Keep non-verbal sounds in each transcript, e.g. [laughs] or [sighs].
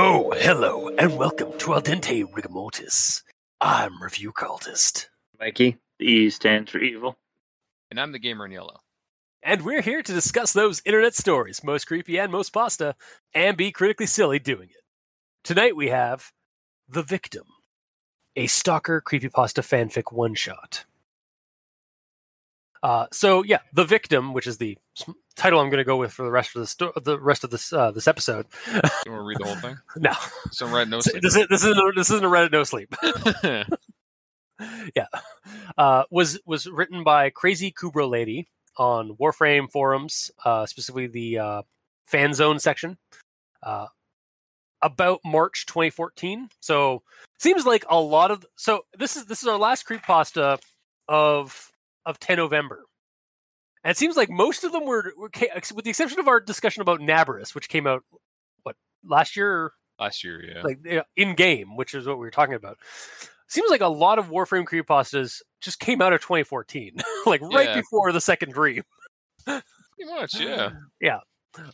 Oh, hello, and welcome to Al Dente Rigamortis. I'm Review Cultist, Mikey, the E stands for evil. And I'm the gamer in yellow. And we're here to discuss those internet stories, most creepy and most pasta, and be critically silly doing it. Tonight we have The Victim, a stalker creepypasta fanfic one shot. Uh, so yeah, The Victim, which is the title I'm going to go with for the rest of the sto- the rest of this uh, this episode. You want to read the whole thing? [laughs] no, So red no this, is, this isn't a, this isn't a Reddit no sleep. sleep. [laughs] [laughs] yeah, uh, was was written by Crazy Kubrow Lady on Warframe forums, uh, specifically the uh, fan zone section, uh, about March 2014. So seems like a lot of so this is this is our last creep pasta of of 10 November. And it seems like most of them were, were with the exception of our discussion about Nabarus, which came out what last year Last year, yeah. like in game, which is what we were talking about. Seems like a lot of Warframe creepypastas just came out of 2014, [laughs] like right Yeah. before the second dream. [laughs] Pretty much, yeah.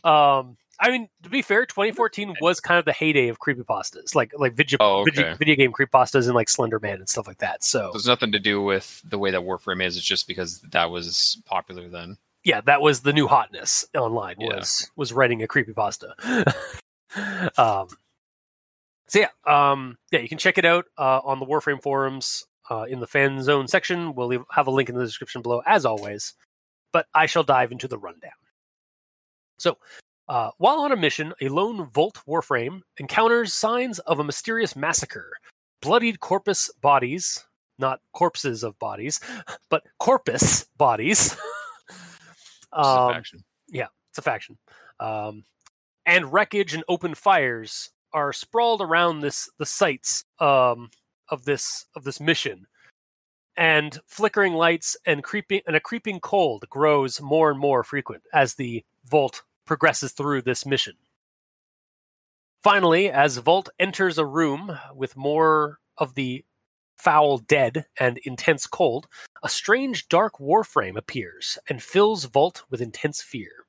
Um, I mean, to be fair, 2014 was kind of the heyday of creepypastas, like like video Oh, video, okay. video game creepypastas and like Slender Man and stuff like that. So There's nothing to do with the way that Warframe is. It's just because that was popular then. yeah, that was the new hotness online Yeah. was was writing a creepypasta. [laughs] um, so yeah, um, yeah, you can check it out uh, on the Warframe forums uh, in the fan zone section. We'll leave, have a link in the description below, as always. But I shall dive into the rundown. So, uh, while on a mission, a lone Volt Warframe encounters signs of a mysterious massacre. Bloodied corpus bodies, not corpses of bodies, [laughs] but corpus bodies. [laughs] It's a Um, faction. it's a faction. Um, and wreckage and open fires are sprawled around this the sites um, of this of this mission. And flickering lights and creeping and a creeping cold grows more and more frequent as the Volt progresses through this mission. Finally, as Volt enters a room with more of the foul dead and intense cold, a strange dark warframe appears and fills Volt with intense fear.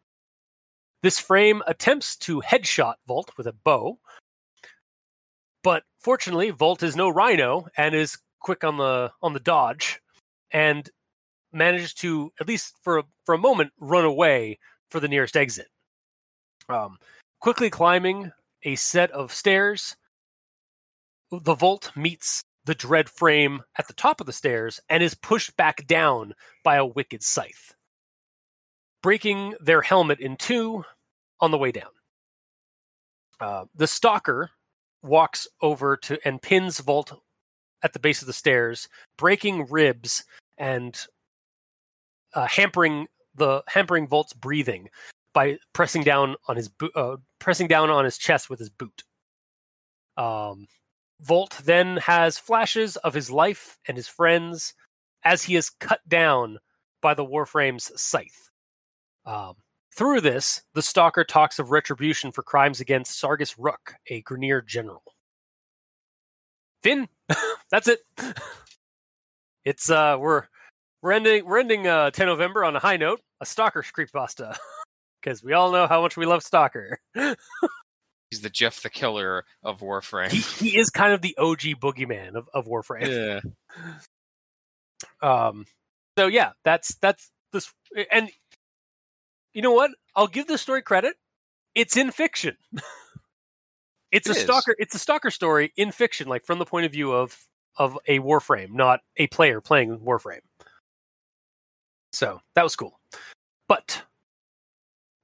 This frame attempts to headshot Volt with a bow, but fortunately, Volt is no rhino and is quick on the on the dodge, and manages to at least for a, for a moment run away for the nearest exit. Um, quickly climbing a set of stairs, the Volt meets the dread frame at the top of the stairs and is pushed back down by a wicked scythe, breaking their helmet in two on the way down. Uh, the stalker walks over to and pins Volt at the base of the stairs, breaking ribs and uh, hampering the hampering Volt's breathing by pressing down on his bo- uh, pressing down on his chest with his boot. Um, Volt then has flashes of his life and his friends as he is cut down by the Warframe's scythe. Um, through this, the Stalker talks of retribution for crimes against Sargas Ruk, a Grineer general. Finn, [laughs] that's it. [laughs] It's uh, we're we're ending we're ending uh, 10 November on a high note, a Stalker creepypasta, [laughs] because we all know how much we love Stalker. He's the Jeff the Killer of he, Warframe. he is kind of the OG boogeyman of, of Warframe. yeah. Um, so yeah, that's that's this, and you know what? I'll give this story credit. It's in fiction. [laughs] it's It a is. stalker. It's a stalker story in fiction, like from the point of view of of a Warframe, not a player playing Warframe. So that was cool. But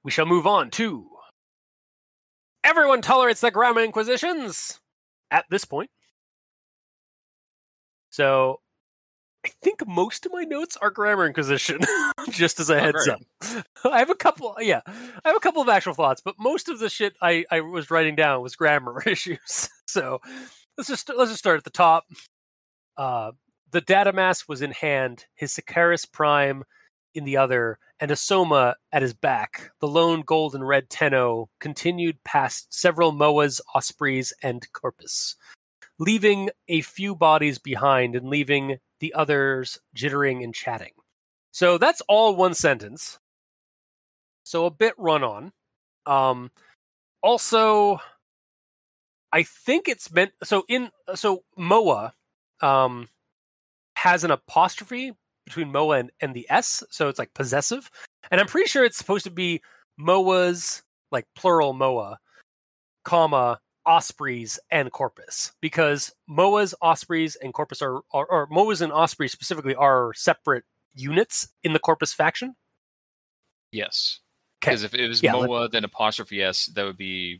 we shall move on to everyone tolerates the grammar inquisitions at this point. So I think most of my notes are grammar inquisition, [laughs] just as a Oh, heads great. up. [laughs] I have a couple, yeah, I have a couple of actual thoughts, but most of the shit I, I was writing down was grammar [laughs] issues. So let's just let's just start at the top. Uh, the data mass was in hand. His Sicarus Prime in the other, and a soma at his back. The lone gold and red Tenno continued past several moas, ospreys, and corpus, leaving a few bodies behind and leaving the others jittering and chatting. So that's all one sentence. So a bit run on. Um, also, I think it's meant so in so Moa um, has an apostrophe between Moa and, and the S, so it's like possessive. And I'm pretty sure it's supposed to be Moa's like plural Moa, comma ospreys and corpus because Moa's ospreys and corpus are, are or Moa's and ospreys specifically are separate units in the corpus faction. yes Because if it was Yeah, Moa, then apostrophe S, that would be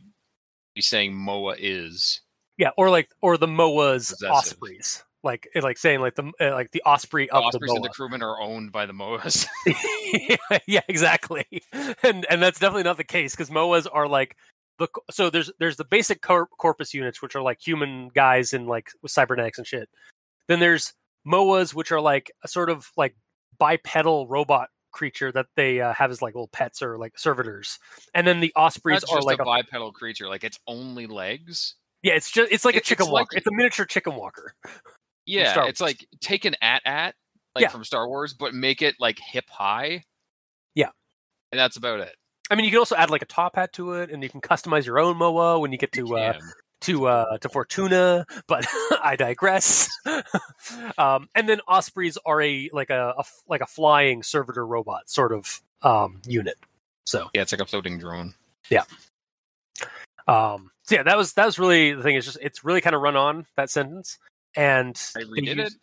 be saying Moa is. Yeah, or like or the Moa's Possessive. ospreys, like like saying like the uh, like the osprey of the Ospreys and Moa. the crewmen are owned by the Moas. yeah, [laughs] yeah, exactly. [laughs] And and that's definitely not the case because Moas are like the so there's there's the basic cor- corpus units which are like human guys and like with cybernetics and shit. Then there's Moas which are like a sort of like bipedal robot creature that they uh, have as like little pets or like servitors. And then the ospreys Not are like a a, bipedal creature, like its only legs. yeah, it's just it's like It- a it's chicken like- walker. It's a miniature chicken walker. [laughs] Yeah, it's like take an AT-AT like Yeah. from Star Wars, but make it like hip high. Yeah. and that's about it. I mean, you can also add like a top hat to it, and you can customize your own Moa when you get to uh, to uh, to Fortuna. But [laughs] I digress. [laughs] um, and then Ospreys are a like a, a like a flying servitor robot sort of um, unit. So yeah, it's like a floating drone. Yeah. Um, so yeah, that was that was really the thing. Is just it's really kind of run on that sentence, and I redid it.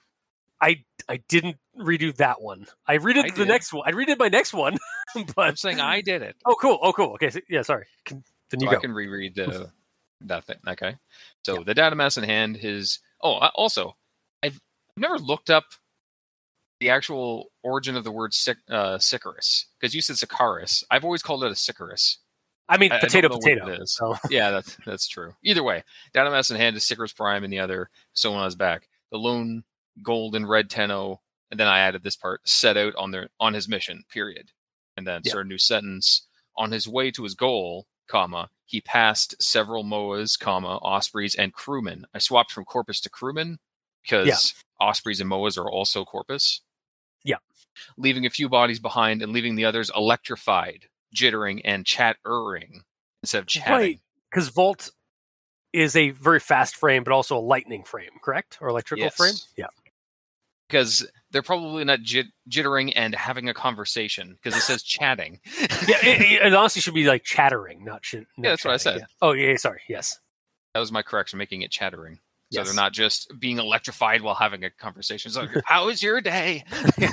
I I didn't redo that one. I redid I the did. next one. I redid my next one, [laughs] [laughs] I'm saying I did it. oh cool, oh cool. Okay, so, yeah, sorry. Can, then you so go. I can reread the [laughs] that thing. Okay. So the data mass in hand, his oh, I- also, I've never looked up the actual origin of the word sic, uh, Sicarus because you said Sicarus. I've always called it a Sicarus. I mean, I- I potato, what potato. is. So [laughs] Yeah, that's that's true. Either way, data mass in hand is Sicarus Prime, and the other Sona's back. The lone gold and red Tenno, and then I added this part: set out on their on his mission. Period. And then Yeah. start a new sentence. On his way to his goal, comma, he passed several Moas, comma, Ospreys, and crewmen. I swapped from Corpus to crewmen because Ospreys and Moas are also Corpus. Yeah. Leaving a few bodies behind and leaving the others electrified, jittering, and chat-erring instead of chatting. Right. because Volt is a very fast frame, but also a lightning frame, correct? Or electrical Yes. frame? Yeah. Because they're probably not jit- jittering and having a conversation because it says chatting. [laughs] Yeah, it, it- honestly should be like chattering, not shit. Yeah, that's what I said. Oh, yeah, sorry. Yes. That was my correction, making it chattering. So Yes. they're not just being electrified while having a conversation. So, how was your day? [laughs]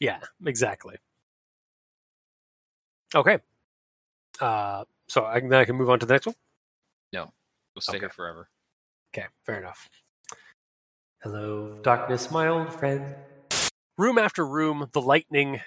yeah, exactly. Okay. Uh, so I, can- then I can move on to the next one. No, we'll stay here forever. Okay, fair enough. Hello, darkness, my old friend. Room after room, the lightning.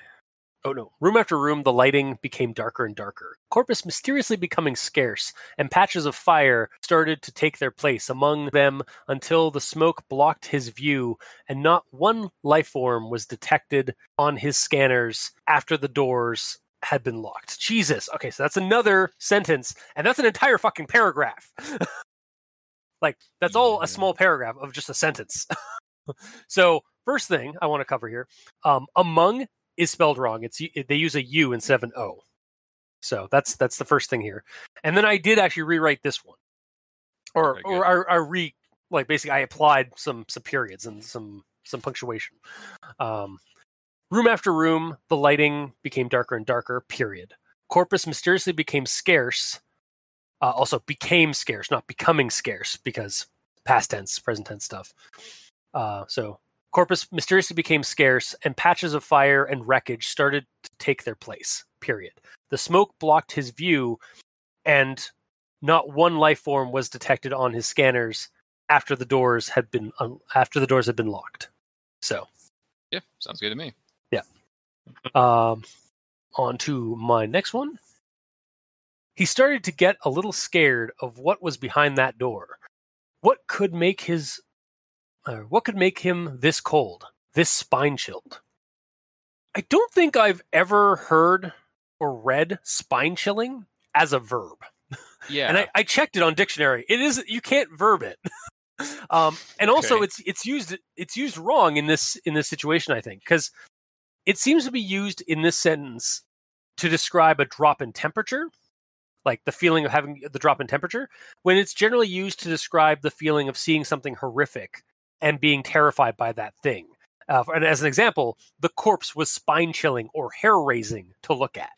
Oh no. Room after room, the lighting became darker and darker. Corpus mysteriously becoming scarce, and patches of fire started to take their place among them until the smoke blocked his view, and not one life form was detected on his scanners after the doors had been locked. Jesus. Okay, so that's another sentence, and that's an entire fucking paragraph. [laughs] like, that's all a small paragraph of just a sentence. [laughs] so, first thing I want to cover here um, among is spelled wrong. It's they use a U instead of an O. So that's that's the first thing here. And then I did actually rewrite this one, or Okay, or I, I re like basically I applied some some periods and some some punctuation. Um, room after room, the lighting became darker and darker. Period. Corpus mysteriously became scarce. Uh, also became scarce, not becoming scarce, because past tense, present tense stuff. Uh, so Corpus mysteriously became scarce, and patches of fire and wreckage started to take their place. Period. The smoke blocked his view, and not one life form was detected on his scanners after the doors had been un- after the doors had been locked. So, Yeah, sounds good to me. Yeah. Um, on to my next one. He started to get a little scared of what was behind that door. What could make his uh, what could make him this cold? this spine chilled. I don't think I've ever heard or read spine chilling as a verb. Yeah. And I, I checked it on dictionary. It is you can't verb it. [laughs] um, and also Okay. it's it's used it's used wrong in this in this situation, I think, because it seems to be used in this sentence to describe a drop in temperature, like the feeling of having the drop in temperature, when it's generally used to describe the feeling of seeing something horrific and being terrified by that thing. Uh, and as an example, the corpse was spine chilling or hair raising to look at.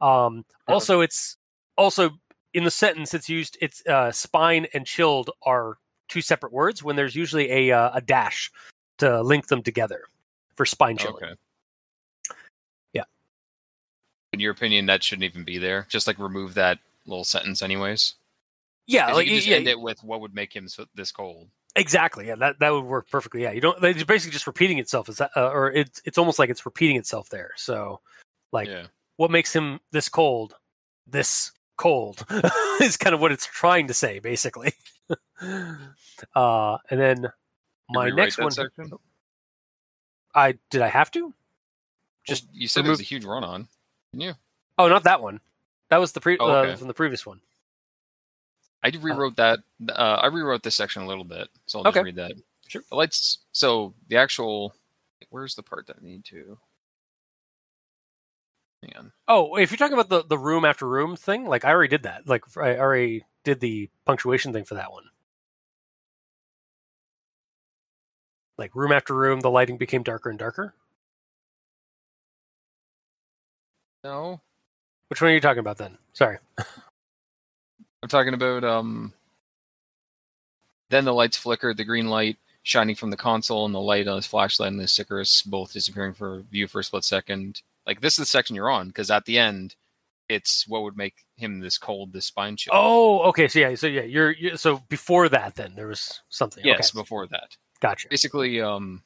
Um, also, it's also in the sentence it's used. It's uh, spine and chilled are two separate words when there's usually a uh, a dash to link them together for spine chilling. Okay. In your opinion, that shouldn't even be there. Just like remove that little sentence, anyways. Yeah, like you just yeah, end it with what would make him so- this cold. exactly. Yeah, that that would work perfectly. Yeah, you don't. It's basically just repeating itself. Is that, uh, or it's it's almost like it's repeating itself there. So, like, yeah. what makes him this cold? This cold [laughs] is kind of what it's trying to say, basically. [laughs] uh, and then my next one. section? I did I have to? Just Just you said it was a huge run on, didn't you? Oh, not that one. That was the pre Oh, uh, from the previous one. I rewrote that. Uh, I rewrote this section a little bit, so I'll just Okay. read that. Sure. The lights. So the actual. Where's the part that I need to? Hang on. Oh, if you're talking about the, the room after room thing, like I already did that. Like I already did the punctuation thing for that one. Like room after room, the lighting became darker and darker. No, Which one are you talking about then? Sorry. [laughs] I'm talking about um. Then the lights flickered. The green light shining from the console and the light on his flashlight and the Sicarus both disappearing for view for a split second. Like this is the section you're on because at the end, it's what would make him this cold, this spine chill. Oh, okay. So yeah, so yeah, you're, you're so before that then there was something. yes, Okay. before that. Gotcha. basically um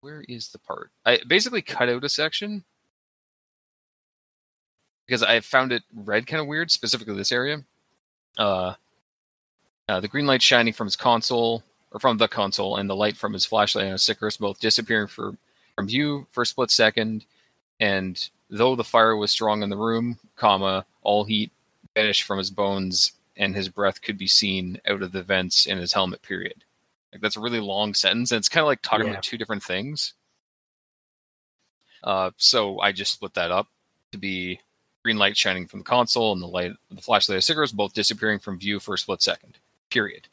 where is the part i basically cut out a section because i found it read kind of weird specifically this area uh, uh the green light shining from his console or from the console and the light from his flashlight and his Sicarus both disappearing for from view for a split second and though the fire was strong in the room comma all heat vanished from his bones and his breath could be seen out of the vents in his helmet period like that's a really long sentence, and it's kind of like talking Yeah. about two different things. Uh, so I just split that up to be green light shining from the console and the light, the flashlight of cigarettes both disappearing from view for a split second. Period.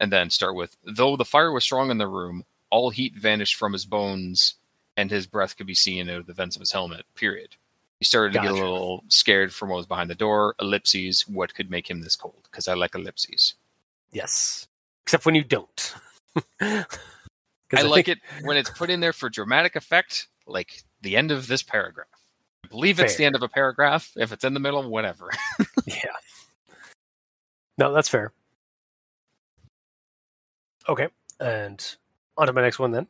And then start with though the fire was strong in the room, all heat vanished from his bones, and his breath could be seen out of the vents of his helmet. Period. He started to get a little scared from what was behind the door. Ellipses, what could make him this cold? Because I like ellipses. Yes. Except when you don't. [laughs] 'Cause I like think- it when it's put in there for dramatic effect, like the end of this paragraph. I believe it's the end of a paragraph. If it's in the middle, whatever. [laughs] Yeah. No, that's fair. Okay, and on to my next one then.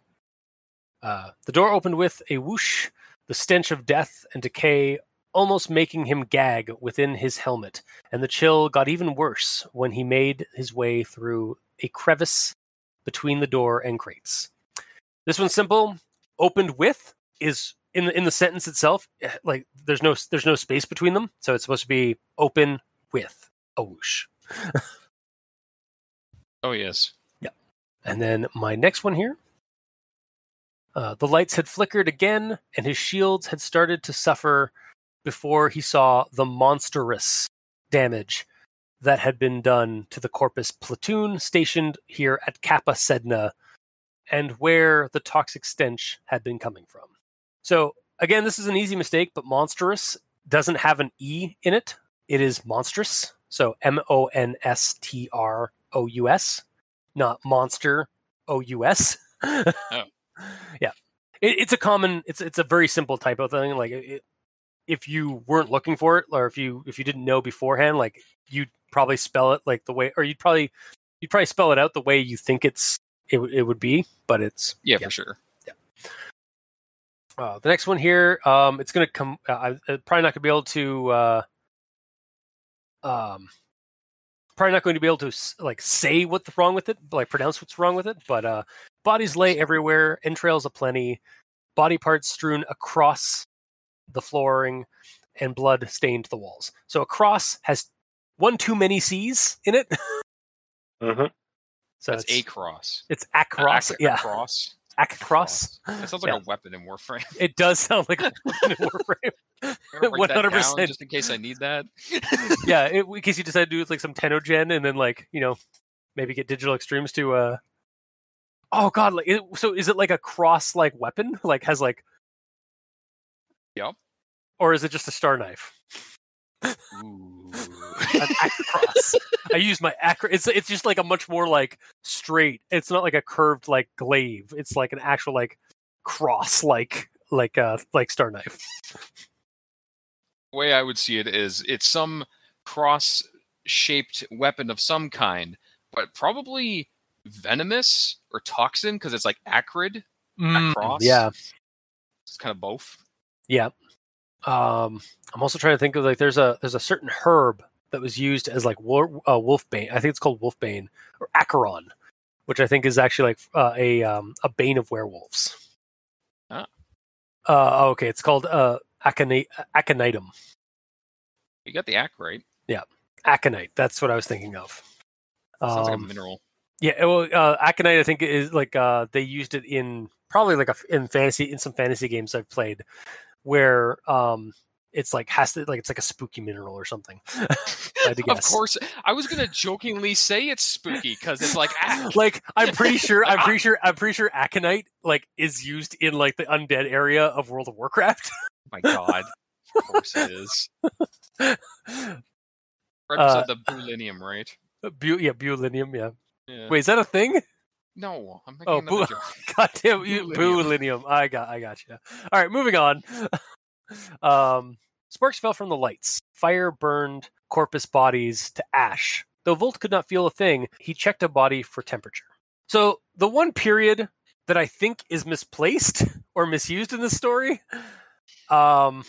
Uh, the door opened with a whoosh, the stench of death and decay almost making him gag within his helmet, and the chill got even worse when he made his way through a crevice between the door and crates. This one's simple. Opened with is in the in the sentence itself, eh, like there's no there's no space between them, so it's supposed to be open with a whoosh. oh yes. Yeah. And then my next one here. Uh, the lights had flickered again, and his shields had started to suffer before he saw the monstrous damage that had been done to the Corpus platoon stationed here at Kappa Sedna and where the toxic stench had been coming from. So, again, this is an easy mistake, but monstrous doesn't have an E in it. It is monstrous. So, M O N S T R O U S not monster O U S. [laughs] Oh. Yeah, it, it's a common. It's it's a very simple typo thing. Like it, if you weren't looking for it, or if you if you didn't know beforehand, like you'd probably spell it like the way, or you'd probably you'd probably spell it out the way you think it's it, would- it would be. But it's Yeah, Yeah. for sure. Uh, the next one here. Um, it's gonna come. Uh, I'm uh, probably not gonna be able to. Uh, um, probably not going to be able to like say what's wrong with it, like pronounce what's wrong with it. But uh, bodies lay everywhere, entrails aplenty, body parts strewn across the flooring, and blood stained the walls. So a cross has one too many C's in it. [laughs] Mm-hmm. So That's it's, a cross. it's across. Ac- yeah, cross. Across. That sounds like Yeah. a weapon in Warframe. [laughs] It does sound like a [laughs] weapon in Warframe. I'm gonna write that down [laughs] 100%. just in case I need that. yeah, it, in case you decide to do like some Tennogen and then like you know maybe get digital extremes to uh oh god like it, so is it like a cross like weapon like has like Yup. or is it just a star knife Ooh. an across I use my acro it's it's just like a much more like straight it's not like a curved like glaive it's like an actual like cross like like uh like star knife the way I would see it is it's some cross shaped weapon of some kind, but probably venomous or toxin because it's like acrid. Across? yeah It's kind of both. Yeah. Um, I'm also trying to think of like there's a there's a certain herb that was used as like war, uh, wolfbane. I think it's called wolfbane or acheron, which I think is actually like uh, a um, a bane of werewolves. Ah. Uh, okay, it's called uh, aconi- aconitum. You got the act right. Yeah, aconite. That's what I was thinking of. Sounds like a Um, mineral. Yeah, well, uh, Aconite, I think is like uh, they used it in probably like a, in fantasy in some fantasy games I've played, where um, it's like has to like it's like a spooky mineral or something. [laughs] I had to Of course, I was gonna jokingly say it's spooky because it's like ah, [laughs] like I'm pretty [laughs] sure I'm pretty sure I'm pretty sure Aconite like is used in like the undead area of World of Warcraft. my god. Of course it is. Or Uh, the Bulinium, right? Bu- yeah, Bulinium. Yeah. Yeah. Wait, is that a thing? No, I'm making Oh, another Bu-. [laughs] God damn you. Bulinium. I got, I got you. All right, moving on. [laughs] um, sparks fell from the lights. Fire burned corpus bodies to ash. Though Volt could not feel a thing, he checked a body for temperature. So the one period that I think is misplaced [laughs] or misused in this story, um,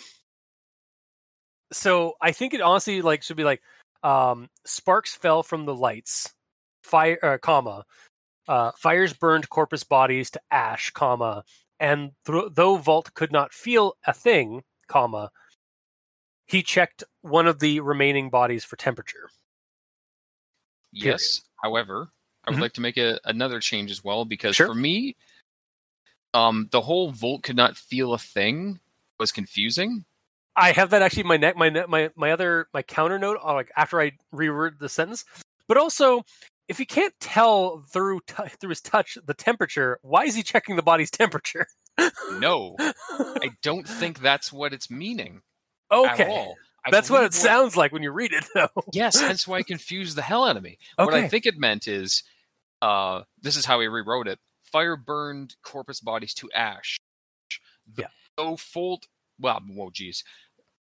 so I think it honestly like should be like, um, sparks fell from the lights, fire, uh, comma, uh, fires burned corpus bodies to ash, comma, and th- though Volt could not feel a thing, comma, he checked one of the remaining bodies for temperature. Yes. However, I would Mhm. like to make a, another change as well because Sure. for me, um, the whole Volt could not feel a thing was confusing. I have that actually in my neck, my ne- my my other my counter note, uh, like after I reword the sentence. But also, if he can't tell through t- through his touch the temperature, why is he checking the body's [laughs] temperature? No, I [laughs] don't think that's what it's meaning okay. That's what it sounds like when you read it, though. Yes, that's why it [laughs] confused the hell out of me. What I think it meant is, uh, this is how he rewrote it: fire burned corpus bodies to ash. Yeah. Though Volt, well, whoa, geez,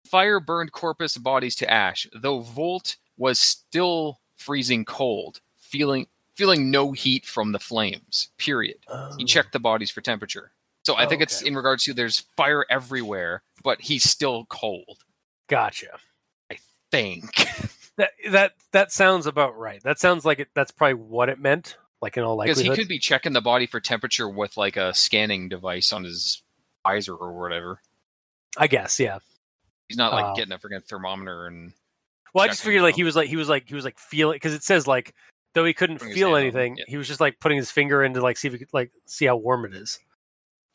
fire burned corpus bodies to ash. Though Volt was still freezing cold, feeling feeling no heat from the flames. Period. He checked the bodies for temperature. So I Oh, think it's okay. in regards to there's fire everywhere, but he's still cold. Gotcha. I think. [laughs] That that that sounds about right. That sounds like it. That's probably what it meant. Like in all likelihood, Because he could be checking the body for temperature with like a scanning device on his visor or whatever. I guess, yeah. He's not like Uh, getting a freaking thermometer and Well, I just figured like out. he was like he was like he was like feeling because it says like though he couldn't feel hand on it, anything, yeah. he was just like putting his finger in to like see if he could like see how warm it is.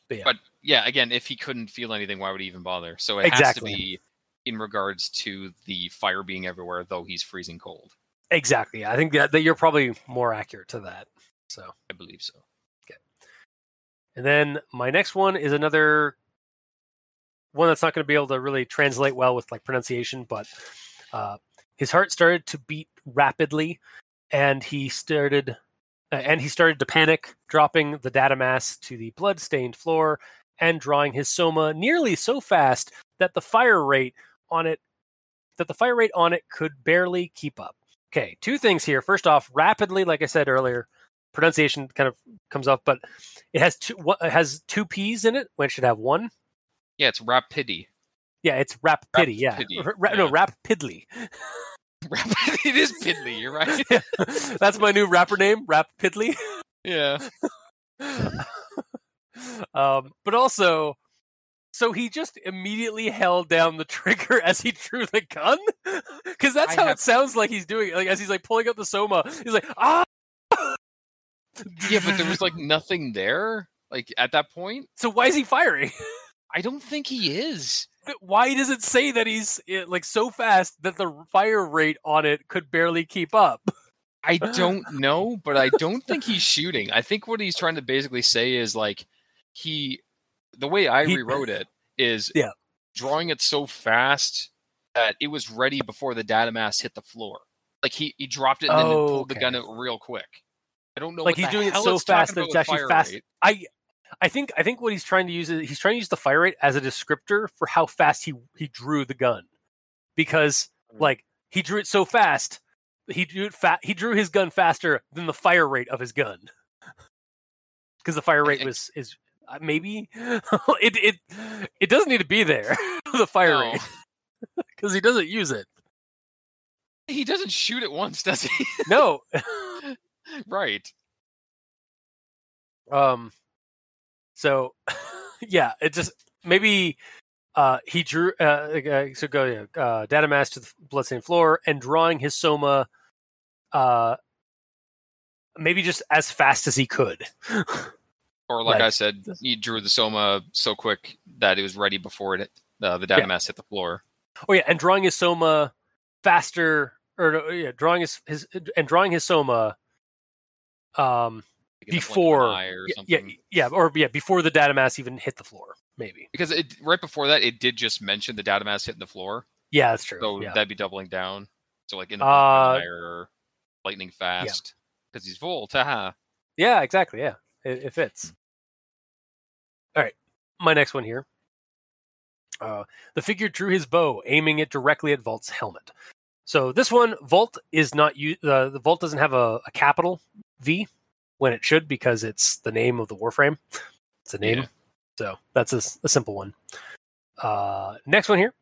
But yeah, But yeah, again, if he couldn't feel anything, why would he even bother? So it has to be in regards to the fire being everywhere, though he's freezing cold. exactly. I think that, that you're probably more accurate to that. So, I believe so. Okay. and then my next one is another one that's not going to be able to really translate well with like pronunciation, but uh, his heart started to beat rapidly, and he started uh, and he started to panic, dropping the data mass to the blood-stained floor and drawing his soma nearly so fast that the fire rate on it that the fire rate on it could barely keep up. Okay, two things here. First off, rapidly, like I said earlier, pronunciation kind of comes up, but it has two what, it has two p's in it when it should have one. Yeah, it's rapidity. Yeah, it's rapidity. Yeah, ra- no yeah. rapidly. [laughs] [laughs] Rapid. [laughs] it is piddly. You're right. [laughs] That's my new rapper name, Rapidly. yeah. um, but also, so he just immediately held down the trigger as he drew the gun, because that's I how have- it sounds like he's doing. it. Like as he's like pulling out the soma, he's like ah. Yeah, but there was like nothing there. Like at that point, So why is he firing? I don't think he is. Why does it say that he's eh, like so fast that the fire rate on it could barely keep up? [laughs] I don't know, but I don't think he's shooting. I think what he's trying to basically say is like he the way I He- rewrote it is Yeah. drawing it so fast that it was ready before the data mass hit the floor. Like he, he dropped it and then Oh, pulled the gun out real quick. I don't know Like he's doing it so fast that it's actually fast. rate. I I think I think what he's trying to use is he's trying to use the fire rate as a descriptor for how fast he he drew the gun, because Hmm. like he drew it so fast, he drew it fa- he drew his gun faster than the fire rate of his gun, [laughs] because the fire rate was is uh, maybe [laughs] it it it doesn't need to be there [laughs] the fire No. rate because he doesn't use it. He doesn't shoot it once, does he? No, right. Um, so [laughs] yeah, it just maybe uh he drew uh, uh so go uh data mass to the bloodstained floor and drawing his soma uh maybe just as fast as he could. [laughs] Or like Like, I said, he drew the soma so quick that it was ready before it uh, the data Yeah. mass hit the floor. oh yeah, and drawing his soma faster or yeah, drawing his his and drawing his soma um like in the blink of an before or yeah, yeah yeah or yeah before the data mass even hit the floor maybe. because it right before that it did just mention the data mass hitting the floor, Yeah, that's true. so yeah. that'd be doubling down. So like in the blink of an Uh, or lightning fast because he's Volt. Haha. Yeah, exactly. Yeah, it, it fits. All right, my next one here. Uh, the figure drew his bow, aiming it directly at Volt's helmet. So this one, Volt is not u- uh, the Volt doesn't have a, a capital V when it should because it's the name of the Warframe. It's a name, Yeah. so that's a simple one. Uh, next one here.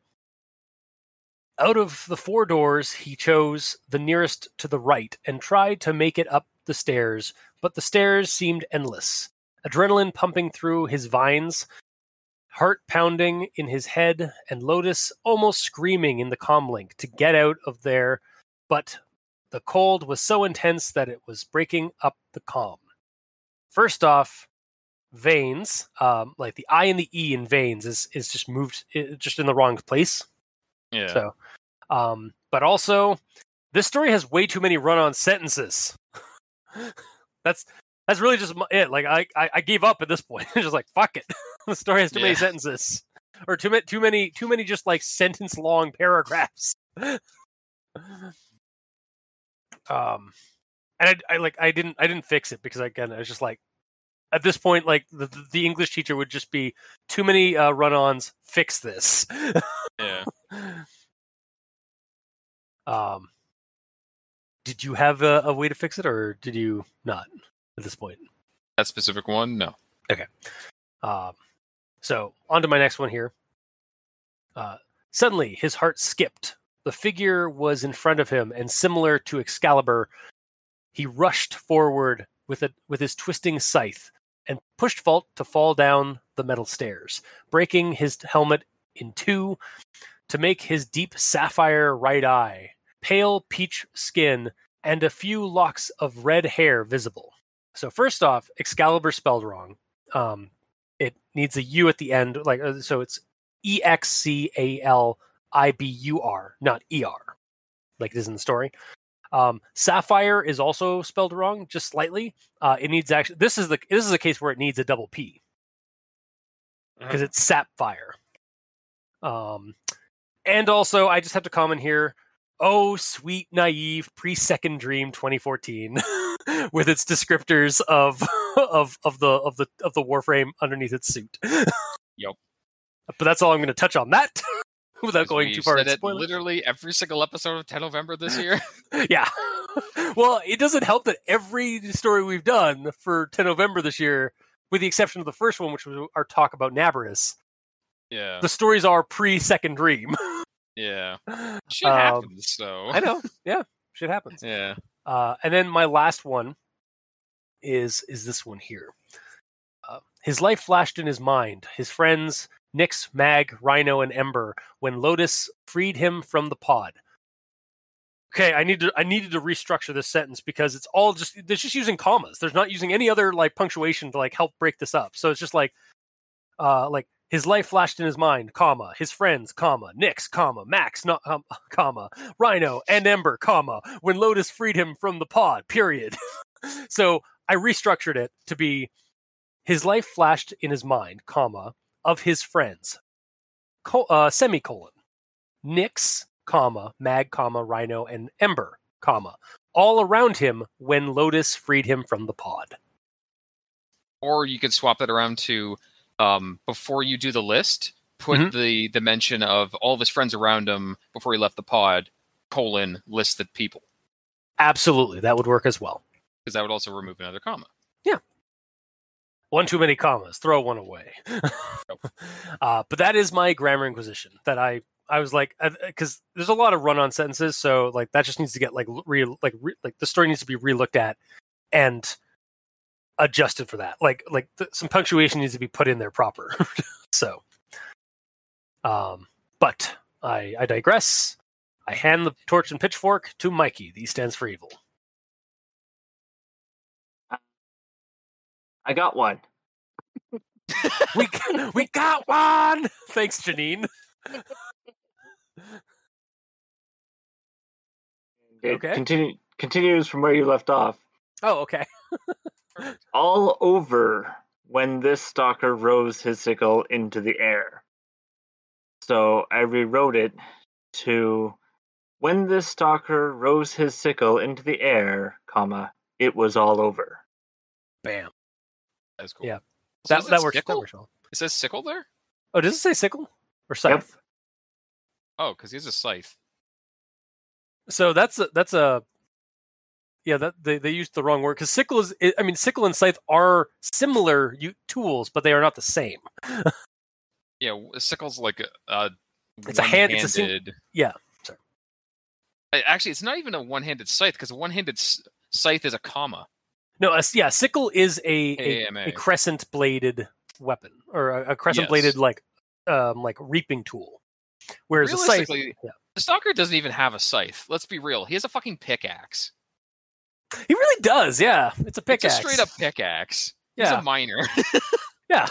Out of the four doors, he chose the nearest to the right and tried to make it up the stairs, but the stairs seemed endless. Adrenaline pumping through his vines, heart pounding in his head, and Lotus almost screaming in the comlink to get out of there, but the cold was so intense that it was breaking up the calm. First off, veins, um, like the I and the E in veins, is is just moved just in the wrong place. Yeah. So, um, but also, this story has way too many run-on sentences. [laughs] that's that's really just it. Like I, I, I gave up at this point. [laughs] just like fuck it. [laughs] the story has too many sentences, or too many, too many, too many just like sentence-long paragraphs. Um, and I, I like I didn't I didn't fix it because again I was just like at this point like the the English teacher would just be too many uh, run-ons. Fix this. yeah. [laughs] Um, did you have a, a way to fix it, or did you not at this point? That specific one, no. Okay. Um, so on to my next one here. Uh, suddenly, his heart skipped. The figure was in front of him, and similar to Excalibur, he rushed forward with a with his twisting scythe and pushed Volt to fall down the metal stairs, breaking his helmet in two to make his deep sapphire right eye, pale peach skin, and a few locks of red hair visible. So first off, Excalibur spelled wrong. Um, it needs a U at the end, like uh, so. It's E X C A L I B U R, not E R, like it is in the story. Um, Sapphire is also spelled wrong, just slightly. Uh, it needs actually. This is the this is a case where it needs a double P because it's Sapphire. Um, and also, I just have to comment here. Oh, sweet, naive, pre-second dream 2014, [laughs] with its descriptors of [laughs] of of the of the of the Warframe underneath its suit. [laughs] Yep. But that's all I'm going to touch on that [laughs] without going too far said into it literally every single episode of 10 November this year. [laughs] yeah. well, it doesn't help that every story we've done for 10 November this year, with the exception of the first one, which was our talk about Nabarus, yeah. the stories are pre-second dream. [laughs] Yeah. Shit Um, happens, so. I know. Yeah, shit happens. Yeah. Uh, and then my last one is is this one here. His life flashed in his mind, his friends, Nyx, Mag, Rhino, and Ember, when Lotus freed him from the pod. Okay, I need to I needed to restructure this sentence because it's all just they're just using commas. There's not using any other like punctuation to like help break this up. So it's just like uh like his life flashed in his mind, comma, his friends, comma, Nyx, comma, Max, not, um, [laughs] comma, Rhino, and Ember, comma, when Lotus freed him from the pod, period. [laughs] so I restructured it to be his life flashed in his mind, comma, of his friends, co- uh, semicolon, Nyx, comma, Mag, comma, Rhino, and Ember, comma, all around him when Lotus freed him from the pod. Or you could swap that around to um, before you do the list, put Mhm. the the mention of all of his friends around him before he left the pod. Colon list the people Absolutely, that would work as well. because that would also remove another comma. One too many commas. Throw one away. [laughs] uh, but that is my grammar inquisition. That I I was like because there's a lot of run-on sentences, so like that just needs to get like re like re, like the story needs to be relooked at and adjusted for that. Like like th- some punctuation needs to be put in there proper. [laughs] so, um, but I I digress. I hand the torch and pitchfork to Mikey. The E stands for evil. I got one. we we got one. [laughs] Thanks, Janine. [laughs] It Okay. continue, continues from where you left off. Oh, okay. [laughs] All over when this stalker rose his sickle into the air. So I rewrote it to when this stalker rose his sickle into the air, comma, it was all over. Bam. That's cool. Yeah. So That is it that works. That works well. It says sickle there. Oh, does it say sickle or scythe? Oh, because he has a scythe. So that's a, that's a yeah. That they, they used the wrong word because sickle is. I mean, sickle and scythe are similar u- tools, but they are not the same. [laughs] Yeah, sickle's like a, a It's a hand- it's a sing- yeah, sorry. I- Actually, it's not even a one-handed scythe because a one-handed s- scythe is a comma. No, a, yeah, sickle is a a, a crescent bladed weapon or a, a crescent bladed Yes. like um like reaping tool. Whereas a scythe, yeah. the stalker doesn't even have a scythe. Let's be real. He has a fucking pickaxe. he really does. Yeah, it's a pickaxe. It's a straight up pickaxe. He's Yeah, a miner. [laughs] yeah.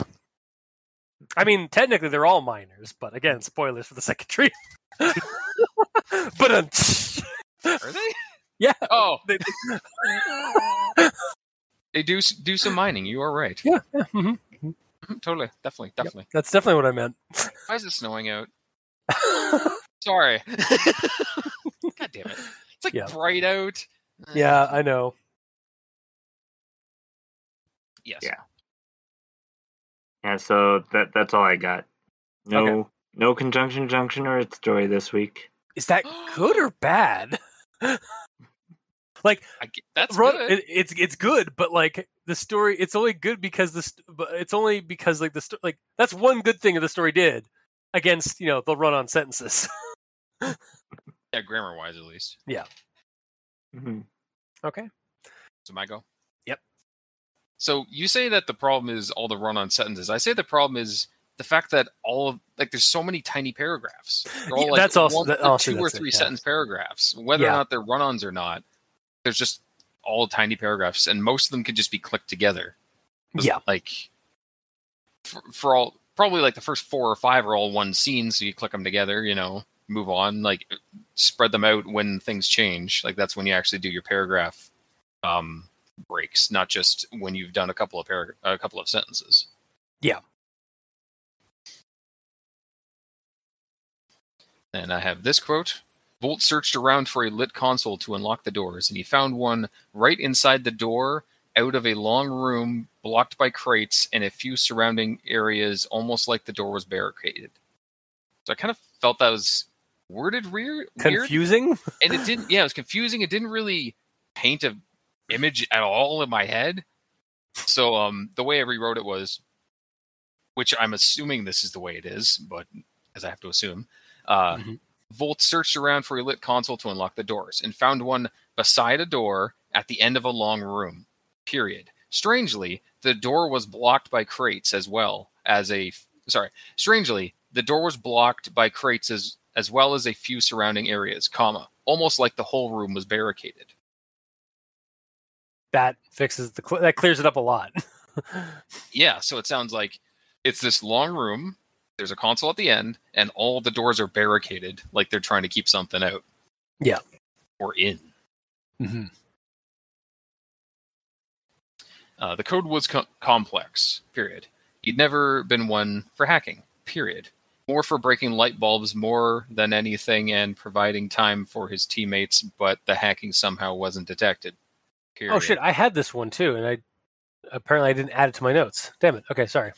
I mean, technically they're all miners, but again, spoilers for the second tree. [laughs] but um, Are they? yeah, Oh, they- they [laughs] do do some mining. You are right. yeah, yeah. mhm. Mhm, Totally, definitely, definitely. That's definitely what I meant. [laughs] Why is it snowing out? [laughs] Sorry. [laughs] God damn it! It's like Yeah. bright out. Uh, yeah, I know. Yes. Yeah. Yeah, so that that's all I got. No Okay. no conjunction junction or its story this week. Is that [gasps] good or bad? Like I get, that's run, good. It, it's it's good, but like the story, it's only good because this, but it's only because like the sto- like that's one good thing of the story did against you know the run on sentences. [laughs] yeah, grammar wise, at least. Yeah. Mm-hmm. okay. So my go. Yep. So you say that the problem is all the run-on sentences. I say the problem is the fact that all of like there's so many tiny paragraphs. They're all Yeah, like that's also- one, that- also two or that's it, three yeah. sentence paragraphs. Whether Yeah. or not they're run-ons or not, there's just all tiny paragraphs, and most of them can just be clicked together. Yeah. Like for, for all probably like the first four or five are all one scene, so you click them together. You know, move on. Like spread them out when things change. Like that's when you actually do your paragraph um, breaks, not just when you've done a couple of parag- a couple of sentences. Yeah. And I have this quote. Volt searched around for a lit console to unlock the doors, and he found one right inside the door out of a long room blocked by crates and a few surrounding areas, almost like the door was barricaded. So I kind of felt that was worded weird, weird Confusing. and it didn't. Yeah, it was confusing. It didn't really paint a image at all in my head. So um, the way I rewrote it was, which I'm assuming this is the way it is, but as I have to assume, uh, Mhm. Volt searched around for a lit console to unlock the doors and found one beside a door at the end of a long room. Period. Strangely, the door was blocked by crates as well as a sorry. Strangely, the door was blocked by crates as as well as a few surrounding areas, comma, almost like the whole room was barricaded. That fixes the that clears it up a lot. [laughs] Yeah, so it sounds like it's this long room. There's a console at the end, and all the doors are barricaded, like they're trying to keep something out. Yeah. Or in. mm-hmm. Uh, the code was co- complex, period. He'd never been one for hacking, period. More for breaking light bulbs more than anything and providing time for his teammates, but the hacking somehow wasn't detected. Period. Oh shit, I had this one too, and I apparently I didn't add it to my notes. Damn it. Okay, sorry.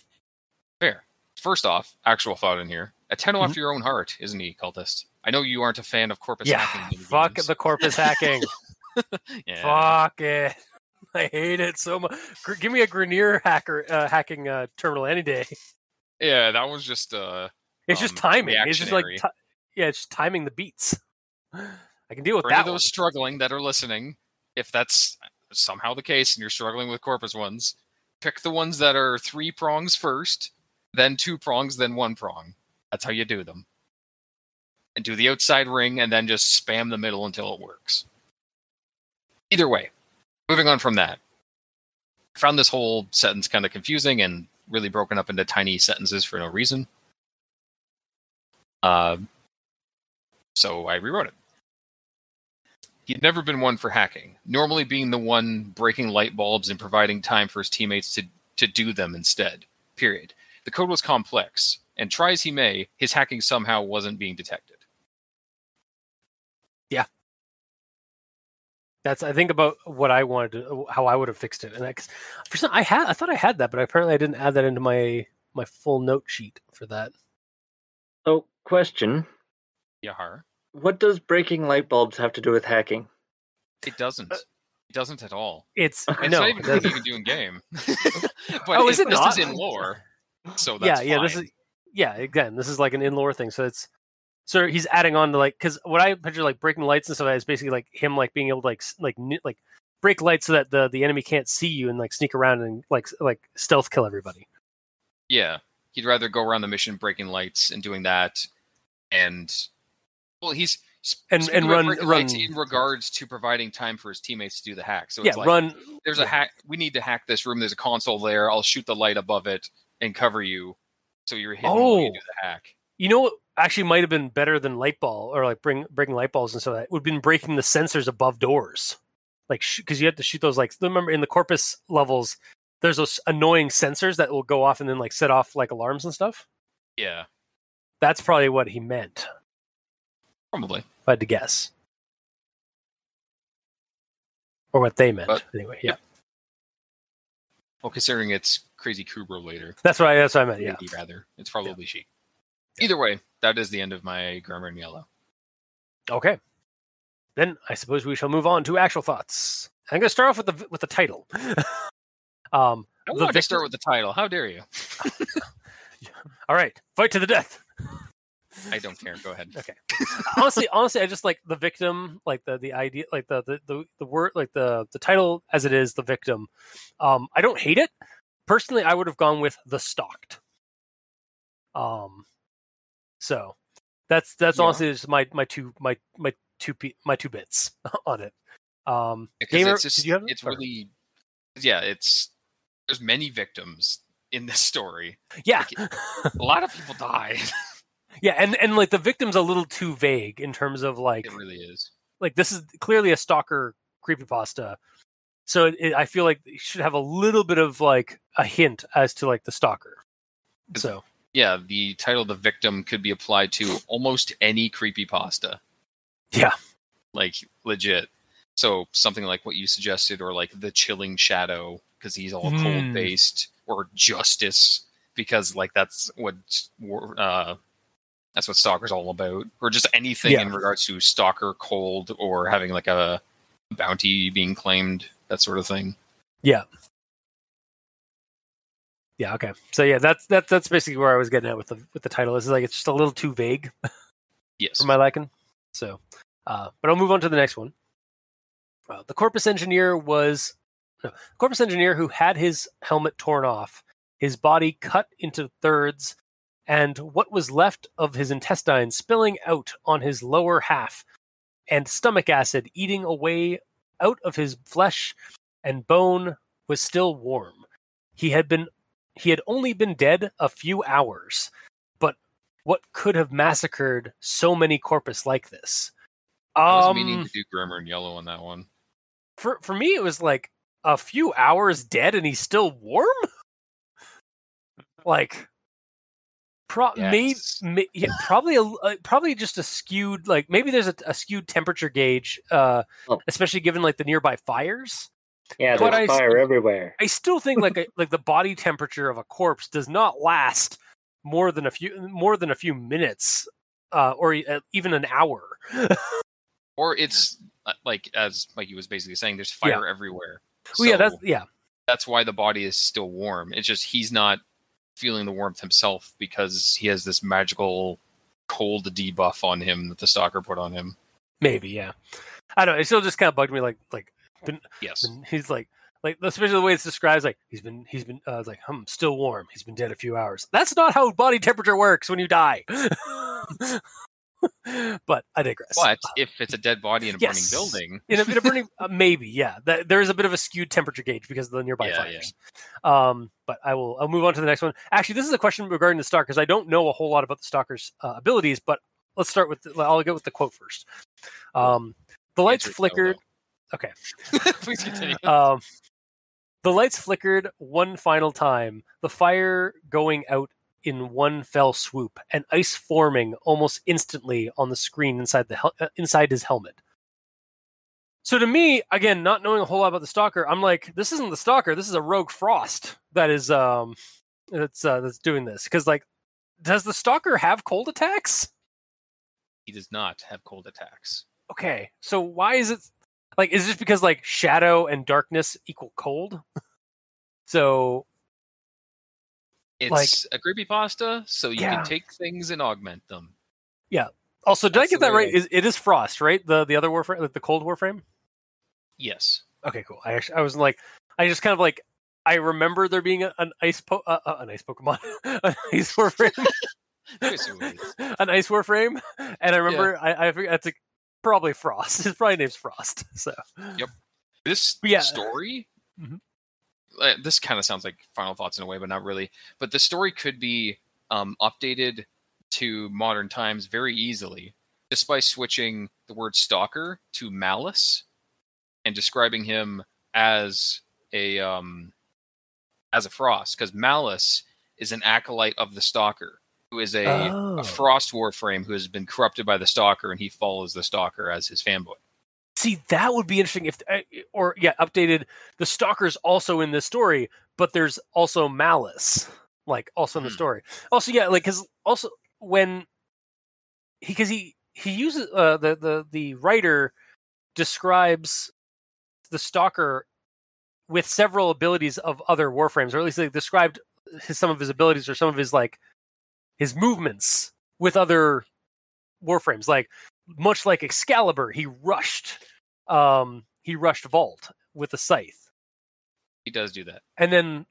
Fair. First off, actual thought in here. A Tenno Mm-hmm. after your own heart, isn't he, cultist? I know you aren't a fan of corpus yeah, hacking. in fuck the corpus hacking. [laughs] [laughs] Yeah. Fuck it. [laughs] I hate it so much. Give me a Grineer hacker uh, hacking uh, terminal any day. Yeah, that was just uh It's just Um, timing. It's just like yeah, it's just timing the beats. [sighs] I can deal with for any that of those struggling that are listening, if that's somehow the case and you're struggling with corpus ones, pick the ones that are three prongs first, then two prongs, then one prong. That's how you do them. And do the outside ring and then just spam the middle until it works. Either way, moving on from that. I found this whole sentence kind of confusing and really broken up into tiny sentences for no reason. Uh, so I rewrote it. He'd never been one for hacking, normally being the one breaking light bulbs and providing time for his teammates to, to do them instead. Period. The code was complex, and try as he may, his hacking somehow wasn't being detected. Yeah. That's I think about what I wanted to, how I would have fixed it, and I, 'cause for some I had I thought I had that, but apparently I didn't add that into my my full note sheet for that. Oh, question. Yahar. What does breaking light bulbs have to do with hacking? It doesn't. Uh, it doesn't at all. It's [laughs] It's no, not even something doesn't. you can do in game. [laughs] but Oh, is it, it this not? is in lore. So yeah, that's yeah. This fine. is yeah. Again, this is like an in lore thing, so it's so he's adding on to like because what I picture like breaking lights and stuff is basically like him like being able to like like like break lights so that the the enemy can't see you and like sneak around and like like stealth kill everybody. Yeah, he'd rather go around the mission breaking lights and doing that, and well, he's And- and run- run- in regards to providing time for his teammates to do the hack. So yeah, like run. there's a hack. We need to hack this room. There's a console there. I'll shoot the light above it and cover you, so you're hidden while you Oh. do the hack. You know what actually might have been better than light ball or like bring breaking light balls and so That would have been breaking the sensors above doors, like because you have to shoot those. Like remember in the corpus levels, there's those annoying sensors that will go off and then like set off like alarms and stuff. Yeah, That's probably what he meant. probably. If I had to guess, or what they meant. But- anyway, yeah, Well, considering it's Crazy Kubrow later, that's what I, that's what I meant. Yeah. maybe rather, it's probably she. Either way, that is the end of my grammar in yellow. Okay. Then I suppose we shall move on to actual thoughts. I'm going to start off with the with the title. [laughs] um, I The wanted to start with the title. How dare you? [laughs] [laughs] all right, fight to the death. I don't care. Go ahead. Okay. honestly, honestly, I just like the victim, like the the idea, like the the the, the word, like the the title as it is, the victim. Um, I don't hate it. Personally, I would have gone with the stalked. Um, so that's that's Yeah. honestly just my my two my my two my two bits [laughs] on it. Um, Because gamer, it's just did you have it's or- really yeah it's there's many victims in this story yeah a lot of people die [laughs] yeah and and like the victim's a little too vague in terms of like it really is. like this is clearly a stalker creepypasta. So it, it, i feel like it should have a little bit of like a hint as to like the stalker. So. Yeah the title the victim could be applied to almost any creepy pasta Yeah. like legit. So something like what you suggested or like the chilling shadow because he's all Hmm. cold based or justice because like that's what uh that's what stalker's all about or just anything Yeah. in regards to stalker cold or having like a bounty being claimed that sort of thing yeah yeah okay so yeah that's that's that's basically where i was getting at with the with the title is like it's just a little too vague yes for my liking. So, uh, but I'll move on to the next one. Uh, the corpus engineer was no, corpus engineer who had his helmet torn off, his body cut into thirds, and what was left of his intestines spilling out on his lower half, and stomach acid eating away out of his flesh and bone was still warm. He had been he had only been dead a few hours, but what could have massacred so many corpus like this? I was Um, meaning to do Grammar and Yellow on that one. for for me, it was like a few hours dead and he's still warm. [laughs] Like, pro- Yes. may, yeah, probably a uh, probably just a skewed like maybe there's a, a skewed temperature gauge, uh, Oh. especially given like the nearby fires. Yeah, But there's I- fire everywhere. I still think like a, [laughs] like the body temperature of a corpse does not last more than a few more than a few minutes, uh, or uh, even an hour. [laughs] Or it's uh, like as Mikey was basically saying, there's fire everywhere. Well, yeah, that's yeah. that's why the body is still warm. It's just he's not feeling the warmth himself because he has this magical cold debuff on him that the stalker put on him. Maybe, yeah. I don't know. It still just kind of bugged me. Like, like Yes. been- he's like, like especially the way it's described. Like he's been, he's been, uh, like, hmm, still warm. He's been dead a few hours. That's not how body temperature works when you die. [laughs] [laughs] but I digress. But if it's a dead body in a Yes. burning building, in a, in a [laughs] burning, uh, maybe, yeah. That, there is a bit of a skewed temperature gauge because of the nearby Yeah, fires. Um, but I will. I'll move on to the next one. Actually, this is a question regarding the stalker because I don't know a whole lot about the stalker's uh, abilities. But let's start with. The, I'll go with the quote first. Um, the lights is no, flickered. [laughs] Okay. Please continue. Um, the lights flickered one final time, the fire going out in one fell swoop, and ice forming almost instantly on the screen inside the hel- uh, inside his helmet. So to me, again, not knowing a whole lot about the stalker, I'm like, this isn't the stalker. This is a rogue frost that is um that's uh, that's doing this because like, does the stalker have cold attacks? he does not have cold attacks. Okay, so why is it like? Is this because like shadow and darkness equal cold? [laughs] so It's Like- a creepypasta, so you Yeah. can take things and augment them. Yeah. Also, did I get that right? Is it is Frost, right? The the other Warframe, like the Cold Warframe. Yes. Okay, cool. I actually I was like, I just kind of like I remember there being a, an ice po- uh, uh, an ice Pokemon, [laughs] an ice Warframe, [laughs] I assume it is. [laughs] an ice Warframe, and I remember I I figured that's probably Frost. His probably name's Frost. So Yep. This Yeah. story, Mhm. Uh, this kind of sounds like Final Thoughts in a way, but not really. But the story could be um, updated to modern times very easily just by switching the word stalker to malice and describing him as a um, as a frost because malice is an acolyte of the stalker who is a, Oh. a frost warframe who has been corrupted by the stalker and he follows the stalker as his fanboy see, that would be interesting if uh, or yeah, updated. The Stalker's also in this story, but there's also Malice, like also in the Hmm. story. Also, yeah, like because also when he because he he uses uh, the the the writer describes the Stalker with several abilities of other Warframes, or at least they described his, some of his abilities or some of his like his movements with other Warframes, like much like Excalibur, he rushed um he rushed Volt with a scythe. he does do that And then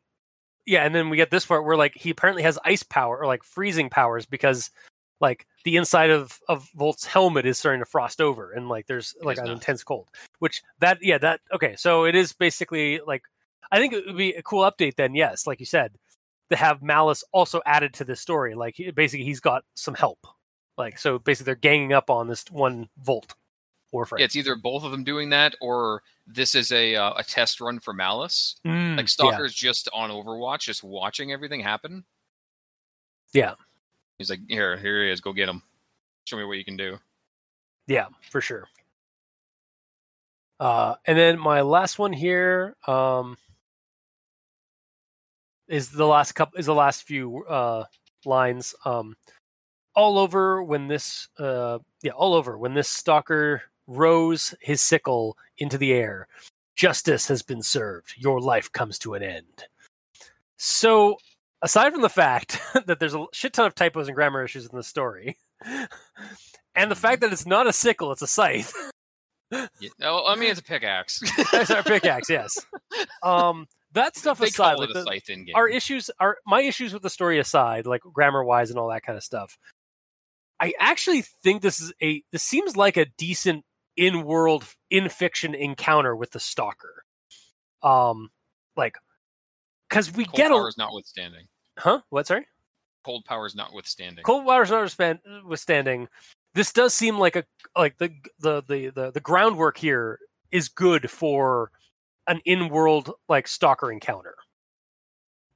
yeah, and then we get this part where like he apparently has ice power or like freezing powers because like the inside of of Volt's helmet is starting to frost over and like there's like an not. intense cold. Which that yeah, that okay, so it is basically like I think it would be a cool update then, yes, like you said, to have Malice also added to this story. Like basically he's got some help. Like so basically they're ganging up on this one Volt Warframe. Yeah, it's either both of them doing that, or this is a uh, a test run for Malice. Mm, Like yeah. Stalker's just on Overwatch, just watching everything happen. Yeah. He's like, here, here he is. Go get him. Show me what you can do. Yeah, for sure. Uh, and then my last one here um, is the last couple is the last few uh, lines. Um, all over when this uh, yeah, all over when this stalker rose his sickle into the air. Justice has been served. Your life comes to an end. So, aside from the fact [laughs] that there's a shit ton of typos and grammar issues in the story, [laughs] and the fact that it's not a sickle, it's a scythe. Yeah, oh, I mean, it's a pickaxe. [laughs] That's our pickaxe. Yes. Um, that stuff they aside, like the, scythe in game. our issues are my issues with the story aside, like grammar wise and all that kind of stuff. I actually think this is a this seems like a decent in world in fiction encounter with the stalker. Um, like because we Cold get a powers notwithstanding. huh? What? Sorry. Cold powers notwithstanding. Cold Water's notwithstanding, this does seem like a like the the the the, the groundwork here is good for an in-world like stalker encounter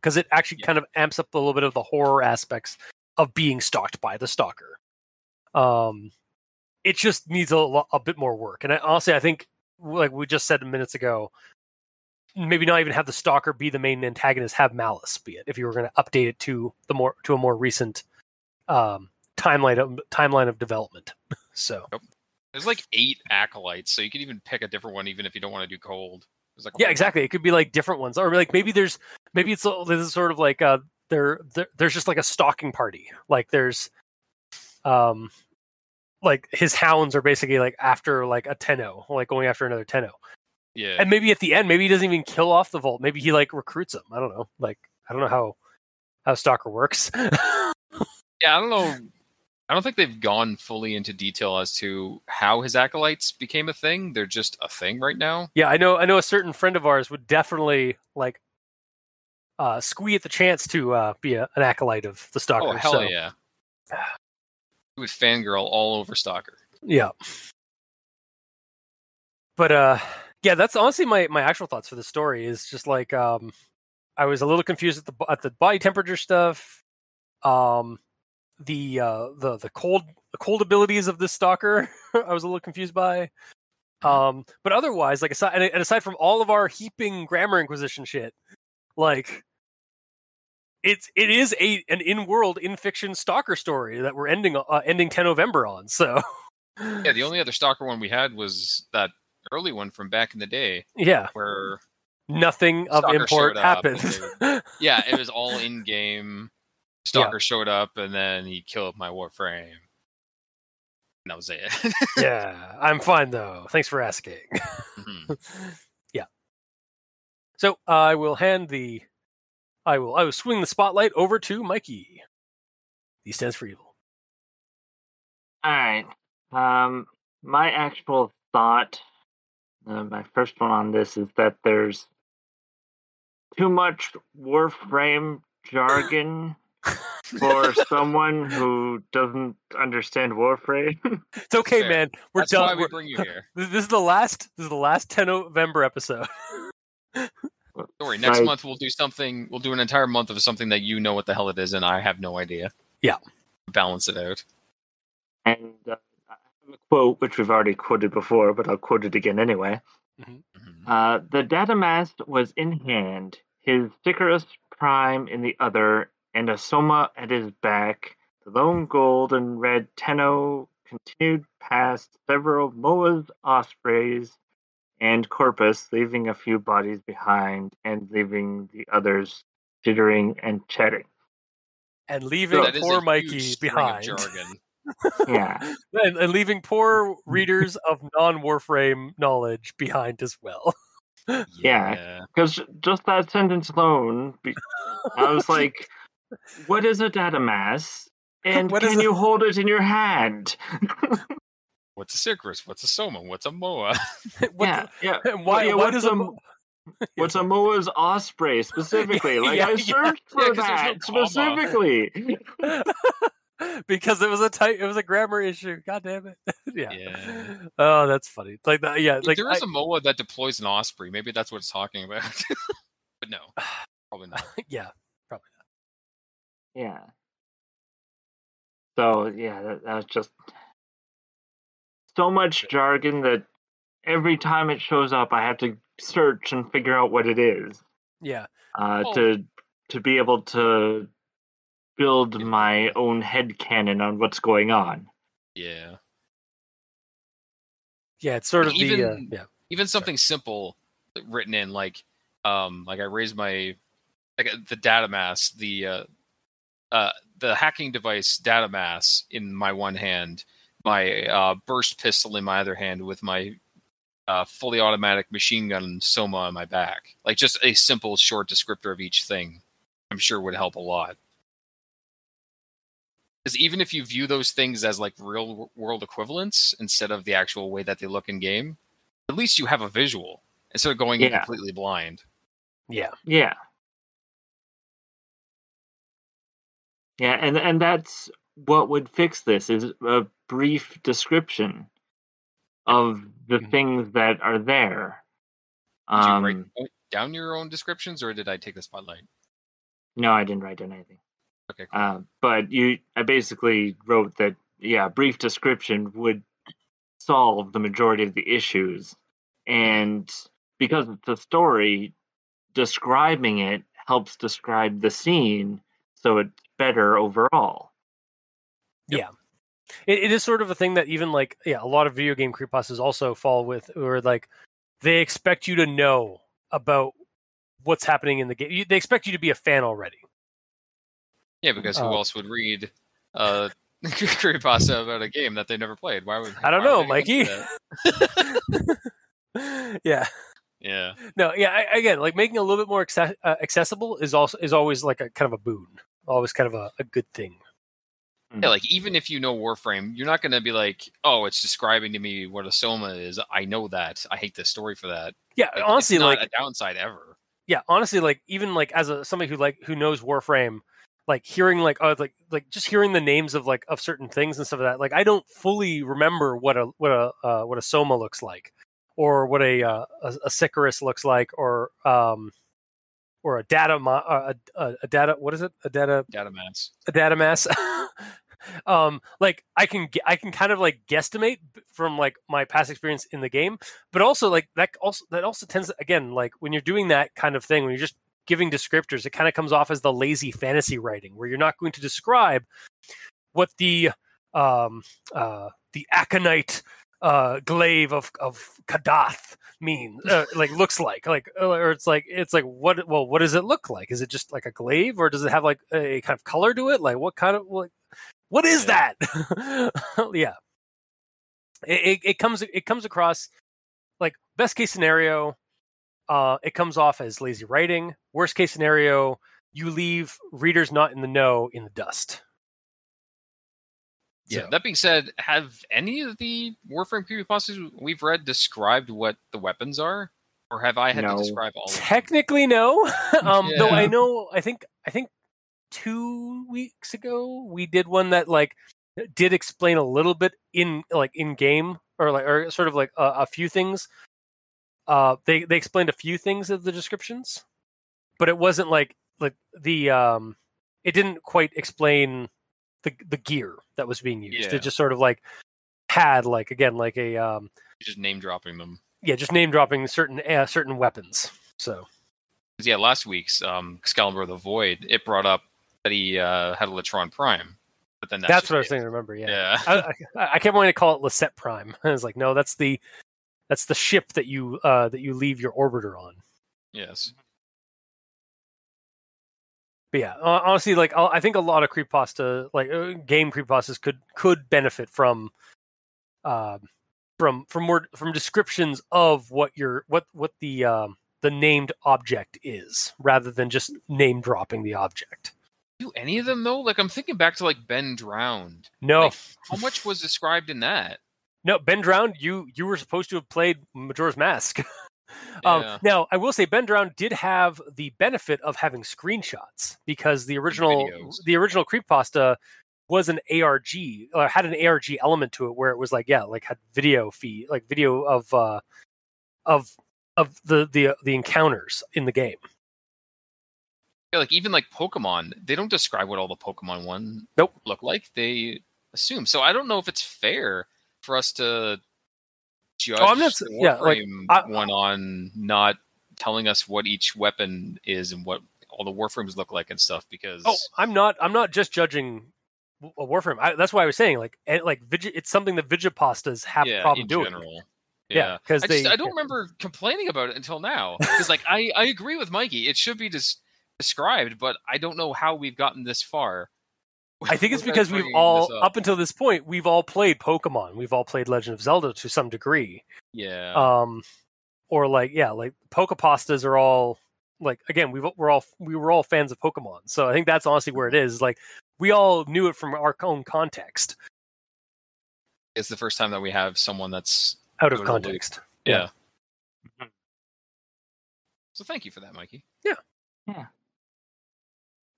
because it actually Yeah. kind of amps up a little bit of the horror aspects of being stalked by the stalker. Um, it just needs a, a bit more work, and I, honestly, I think like we just said minutes ago, maybe not even have the stalker be the main antagonist, have Malice be it. If you were going to update it to the more to a more recent um, timeline of timeline of development. [laughs] so There's like eight acolytes, so you could even pick a different one, even if you don't want to do cold. Like yeah, exactly. It could be like different ones, or like maybe there's maybe it's a- this is sort of like uh there there's just like a stalking party. Like there's um like his hounds are basically like after like a tenno, like going after another tenno. Yeah, And maybe at the end, maybe he doesn't even kill off the Volt. Maybe he like recruits them. I don't know. Like I don't know how how stalker works. [laughs] yeah. I don't know. I don't think they've gone fully into detail as to how his acolytes became a thing. They're just a thing right now. Yeah, I know. I know a certain friend of ours would definitely like uh, squee at the chance to uh, be a, an acolyte of the Stalker. Oh hell so, yeah! [sighs] [sighs] Would fangirl all over Stalker. yeah. But uh, yeah, that's honestly my my actual thoughts for the story. Is just like um, I was a little confused at the at the body temperature stuff. Um, the uh the the cold the cold abilities of this stalker [laughs] I was a little confused by. Um, but otherwise, like aside and, and aside from all of our heaping grammar inquisition shit, like it's it is a an in world in fiction stalker story that we're ending uh, ending 10 November on. So Yeah, the only other Stalker one we had was that early one from back in the day, yeah, where nothing of import showed up and happened. [laughs] yeah, it was all in game. Stalker showed up and then he killed my Warframe. And that was it. [laughs] yeah, I'm fine though. Thanks for asking. Mhm. [laughs] yeah. So I will hand the, I will I will swing the spotlight over to Mikey. He stands for evil. All right. Um, my actual thought, uh, my first one on this is that there's too much Warframe jargon [laughs] for someone who doesn't understand Warframe. [laughs] It's okay, Fair. man. We're That's why done. we We're- bring you here. this [laughs] this is the last. This is the last 10 November episode. Don't worry. Next Right. month we'll do something. We'll do an entire month of something that you know what the hell it is, and I have no idea. Yeah. Balance it out. and uh, I have a quote, which we've already quoted before, but I'll quote it again anyway. Mhm. Uh, the datamass was in hand, his Sicarus Prime in the other, and a Soma at his back. The lone gold and red Tenno continued past several Moas, Ospreys, and Corpus, leaving a few bodies behind and leaving the others jittering and chatting. and leaving That is a poor Mikey behind. [laughs] Yeah. and, and leaving poor readers of non Warframe knowledge behind as well. [laughs] Yeah. Because just that sentence alone, I was [laughs] like, what is a data mass? And What is can a- you hold it in your hand? What's a Sicarus? What's a Soma? What's a Moa? [laughs] What yeah, [laughs] yeah. why? yeah, what what's a, a [laughs] what's a Moa's Osprey specifically? Like Yeah, I searched Yeah, for 'cause there's that no specifically. because it was a type, it was a grammar issue. God damn it! yeah. Yeah. Oh, that's funny. It's like that. Yeah. Like there is I- a Moa that deploys an Osprey. Maybe that's what it's talking about. but no, [sighs] probably not. yeah. Probably not. Yeah. So yeah, that, that was just so much jargon that every time it shows up, I have to search and figure out what it is. Yeah. uh, Oh. to to be able to build Yeah. my own head canon on what's going on. Yeah. Yeah. It's sort of the. Uh, Even- yeah. Even something simple written in, like, um, like I raised my, like uh, the data mass, the, uh, uh, the hacking device data mass in my one hand, my uh, burst pistol in my other hand, with my uh, fully automatic machine gun Soma on my back. Like just a simple short descriptor of each thing, I'm sure would help a lot. Because even if you view those things as like real world equivalents instead of the actual way that they look in game, at least you have a visual instead of going Yeah. completely blind. Yeah. Yeah. Yeah, and and that's what would fix this is a brief description of the Mhm. things that are there. Did you Um, write down your own descriptions, or did I take the spotlight? no, I didn't write down anything. Okay, cool. Uh, but you, I basically wrote that. Yeah, brief description would solve the majority of the issues, and because it's a story, describing it helps describe the scene, so it's better overall. Yeah. It, it is sort of a thing that even like yeah, a lot of video game creepypastas also fall with, or like they expect you to know about what's happening in the game. They expect you to be a fan already. yeah, because who uh, else would read uh, [laughs] creepypasta about a game that they never played? Why would I don't know, would anyone do Mikey. [laughs] yeah. Yeah, No, yeah. I, again, like making it a little bit more acce- uh, accessible is also is always like a kind of a boon, always kind of a, a good thing. Yeah. Like even if you know Warframe, you're not going to be like, "Oh, it's describing to me what a soma is." I know that. I hate this story for that. Yeah, Like, honestly, like a downside ever. yeah, honestly, like even like as a somebody who like who knows Warframe, like hearing like oh like like just hearing the names of like of certain things and stuff like that. Like I don't fully remember what a what a uh, what a soma looks like, or what a uh, a, a Sicarus looks like, or um or a data mo- uh, a, a, a data what is it a data Data mass. a data mass. [laughs] um, like I can I can kind of like guesstimate from like my past experience in the game, but also like that also that also tends to, again like when you're doing that kind of thing when you're just giving descriptors, it kind of comes off as the lazy fantasy writing where you're not going to describe what the um uh the aconite uh glaive of of Kadath mean uh, like looks like like uh, or it's like it's like what well what does it look like? Is it just like a glaive or does it have like a kind of color to it? Like what kind of like what is Yeah. that? [laughs] Yeah. It, it, it comes it comes across like best case scenario uh it comes off as lazy writing. Worst case scenario you leave readers not in the know in the dust Yeah. So- That being said, have any of the Warframe creepypastas we've read described what the weapons are, or have I had No. to describe all? of them? Technically, no. [laughs] um, Though I know, I think, I think two weeks ago we did one that like did explain a little bit in like in game or like or sort of like a, a few things. Uh, they they explained a few things of the descriptions, but it wasn't like like the um, it didn't quite explain the the gear that was being used. Yeah. It just sort of like had like again like a um, Just name dropping them. yeah, just name dropping certain uh, certain weapons. So Yeah, last week's um, Excalibur of the Void, it brought up that he uh, had a Latron Prime, but then that's, That's, what I was saying. Remember, yeah. Yeah, I, I, I kept wanting to call it Liset Prime. [laughs] I was like, no, that's the that's the ship that you uh, that you leave your orbiter on. yes. But yeah, honestly, like I think a lot of creepypasta, like uh, game creepypastas, could could benefit from, um, from from more from descriptions of what your what what the um, the named object is, rather than just name dropping the object. Do any of them though? Like I'm thinking back to like Ben Drowned. No, Like, How much was described in that? No, Ben Drowned, you you were supposed to have played Majora's Mask. [laughs] um, Yeah. Now, I will say Ben Drowned did have the benefit of having screenshots because the original videos. the original Creepypasta was an ARG or had an ARG element to it where it was like yeah, like had video feed, like video of uh of of the the the encounters in the game. Yeah, like even like Pokemon, they don't describe what all the Pokemon one Nope. look like. They assume. So I don't know if it's fair for us to judge Oh, I'm not the yeah, like, Warframe I- one on not telling us what each weapon is and what all the Warframes look like and stuff. Because Oh, I'm not. I'm not just judging a Warframe. I, that's why I was saying like and, like it's something that Vigipastas have yeah, a problem in doing. general. Yeah, Yeah, because I, they. I don't remember complaining about it until now. Because like I, I agree with Mikey. It should be des- described, but I don't know how we've gotten this far I think it's because we've all this up. until this point we've all played Pokemon. We've all played Legend of Zelda to some degree. Yeah. Um, or like yeah, like Pokepastas are all like again we've we're all we were all fans of Pokemon. So I think that's honestly where it is. Like we all knew it from our own context, it's the first time that we have someone that's out of Out of the loop. context. yeah. Mhm. So thank you for that, Mikey.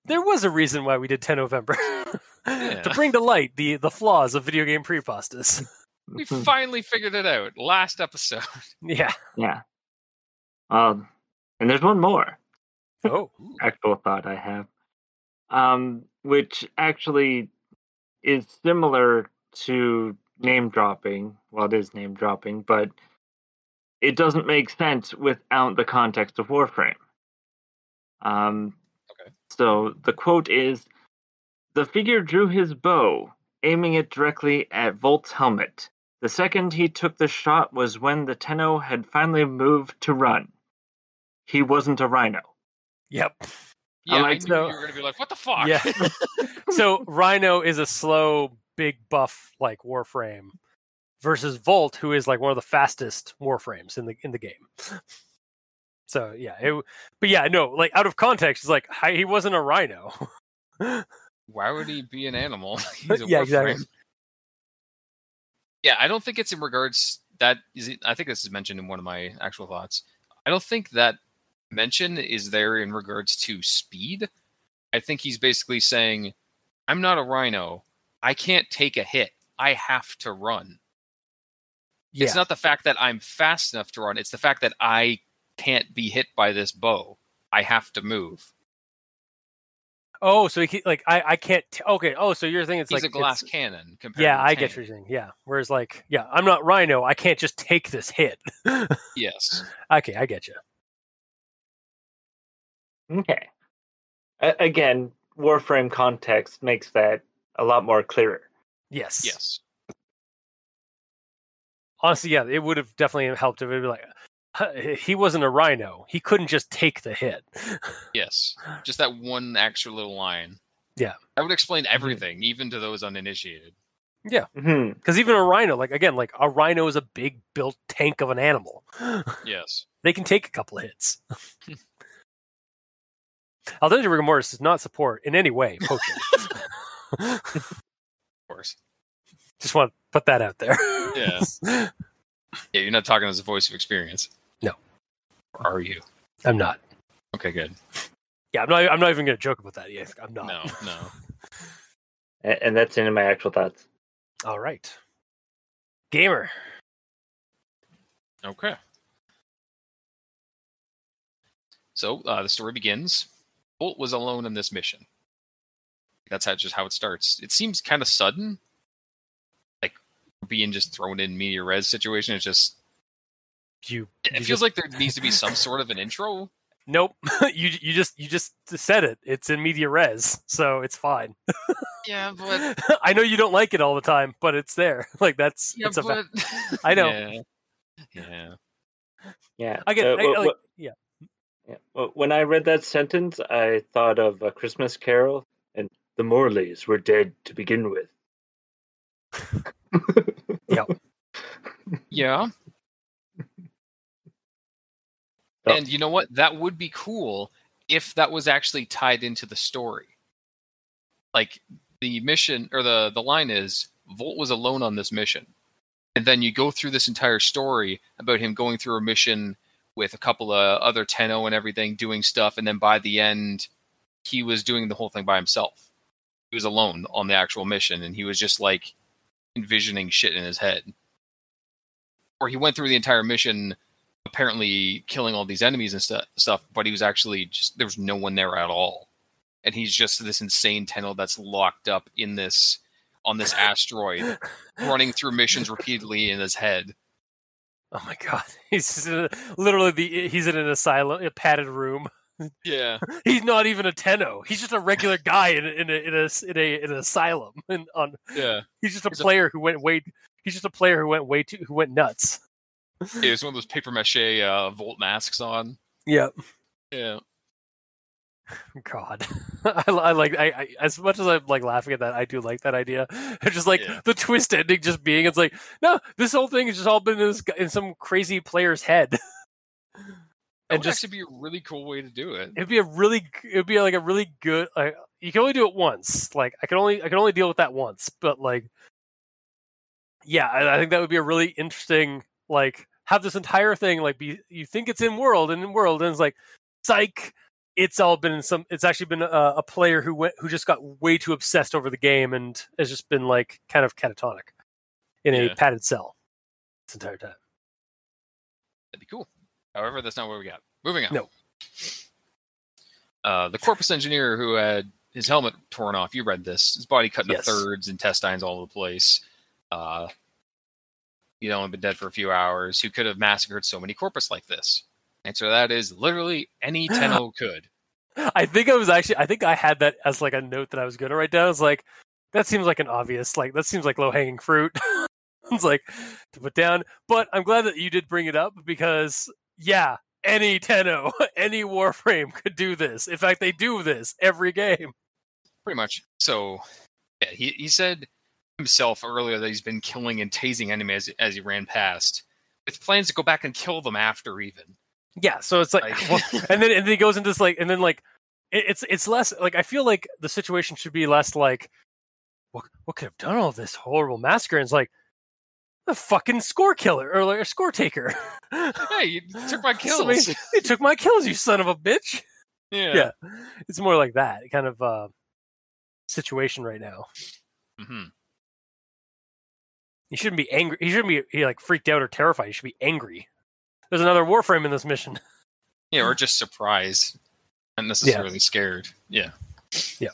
There was a reason why we did 10 November [laughs] Yeah. to bring to light the the flaws of video game pre-pastas. [laughs] We finally figured it out. Last episode. [laughs] yeah. Yeah. Um, and there's one more Oh. actual thought I have, um, which actually is similar to name dropping. Well, it is name dropping, but it doesn't make sense without the context of Warframe. Um, Okay. So the quote is The figure drew his bow, aiming it directly at Volt's helmet. The second he took the shot was when the Tenno had finally moved to run. He wasn't a rhino. Yep. Yeah, I, like knew so- you were gonna be like, "What the fuck?" Yeah. [laughs] [laughs] so Rhino is a slow, big buff like Warframe versus Volt, who is like one of the fastest Warframes in the in the game. So yeah, it, but yeah, no, like out of context, it's like hi, he wasn't a Rhino. [laughs] Why would he be an animal? [laughs] [laughs] He's a Yeah, exactly. Yeah, I don't think it's in regards that is. It, I think this is mentioned in one of my actual thoughts. I don't think that mention is there in regards to speed. I think he's basically saying, "I'm not a rhino. I can't take a hit. I have to run." yeah, It's not the fact that I'm fast enough to run. It's the fact that I can't be hit by this bow. I have to move. oh, so he ca- like I I can't. T- okay, oh, so you're thinking it's He's like a glass cannon. Compared Yeah, to a I get tank. what you're saying. Yeah, whereas like yeah, I'm not Rhino. I can't just take this hit. [laughs] Yes. okay, I get you. Okay. A- again, Warframe context makes that a lot more clearer. Yes. Yes. honestly, yeah, it would have definitely helped if it would be like "Huh, he wasn't a rhino. He couldn't just take the hit. [laughs] Yes. Just that one extra little line. Yeah. That would explain everything, even to those uninitiated. Yeah, mm-hmm. Because even a rhino, like again, like a rhino is a big built tank of an animal. [laughs] Yes. they can take a couple of hits. [laughs] Aldente Rigor Mortis does not support in any way poaching. Of course. Just want to put that out there. Yeah. Yeah, you're not talking as a voice of experience. No. Or are you? I'm not. Okay, good. Yeah, I'm not. I'm not even going to joke about that yet. I'm not. No, [laughs] no. And, and that's in my actual thoughts. All right. Gamer. Okay. So uh, the story begins. Volt was alone in this mission. That's how just how it starts. It seems kind of sudden, like being just thrown in media res situation. It's just You. it you feels just- like there needs to be some sort of an intro. Nope. [laughs] you you just you just said it. It's in media res, so it's fine. Yeah, [laughs] but I know you don't like it all the time, but it's there. [laughs] Like that's yeah, it's a fa- but I know. Yeah. yeah. Yeah. I get Uh, I, wh- like, wh- yeah. yeah. Wh- When I read that sentence, I thought of A Christmas Carol and the Morleys were dead to begin with. [laughs] Yeah. Oh. And you know what? That would be cool if that was actually tied into the story. Like the mission or the the line is Volt was alone on this mission. And then you go through this entire story about him going through a mission with a couple of other Tenno and everything doing stuff and then by the end he was doing the whole thing by himself. He was alone on the actual mission and he was just like envisioning shit in his head. Or he went through the entire mission apparently killing all these enemies and stu- stuff, but he was actually just there was no one there at all, and he's just this insane Tenno that's locked up in this on this asteroid, [laughs] running through missions repeatedly in his head. Oh my god, [laughs] he's just in a, literally the he's in an asylum, a padded room. Yeah, [laughs] He's not even a Tenno. He's just a regular guy in in a, in a, in a, in an asylum. [laughs] And on yeah. he's just a He's a- player who went way. He's just a player who went way too who went nuts. He has one of those paper mache uh, Volt masks on. Yeah. Yeah, [laughs] God, I, I like I, I as much as I'm like laughing at that, I do like that idea. It's just like Yeah. the twist ending, just being it's like no, this whole thing has just all been in, this, in some crazy player's head, and would just actually be a really cool way to do it. it'd be a really it'd be like a really good. Like, you can only do it once. Like I can only I can only deal with that once, but like yeah, I, I think that would be a really interesting like have this entire thing like be you think it's in world and in world and it's like psych it's all been some it's actually been a, a player who went who just got way too obsessed over the game and has just been like kind of catatonic in a padded cell this entire time That'd be cool. However, that's not what we got. Moving on. No. Uh, the corpus engineer who had his helmet torn off. You read this. His body cut into Yes. thirds, intestines all over the place. Uh, he'd only been dead for a few hours. Who could have massacred so many corpus like this? Answer to that is literally any [gasps] Tenno could. I think I was actually I think I had that as like a note that I was gonna write down. I was like, that seems like an obvious like that seems like low hanging fruit. [laughs] it's like to put down. But I'm glad that you did bring it up because yeah, any Tenno, [laughs] any Warframe could do this. In fact, they do this every game. Pretty much. So, yeah, he, he said himself earlier that he's been killing and tasing enemies as, as he ran past, with plans to go back and kill them after even. Yeah, so it's like, Like- well, [laughs] and then and then he goes into this like, and then like, it, it's it's less like I feel like the situation should be less like, what what could have done all this horrible massacre? And it's like, the fucking score killer or like a score taker. [laughs] hey, you took my [laughs] kills. Somebody- they took my kills, you son of a bitch. yeah. Yeah. It's more like that kind of uh, situation right now. Mm-hmm. You shouldn't be angry. You shouldn't be he, like freaked out or terrified. You should be angry. There's another Warframe in this mission. [laughs] Yeah, or just surprised, not necessarily scared. Yeah. Yeah.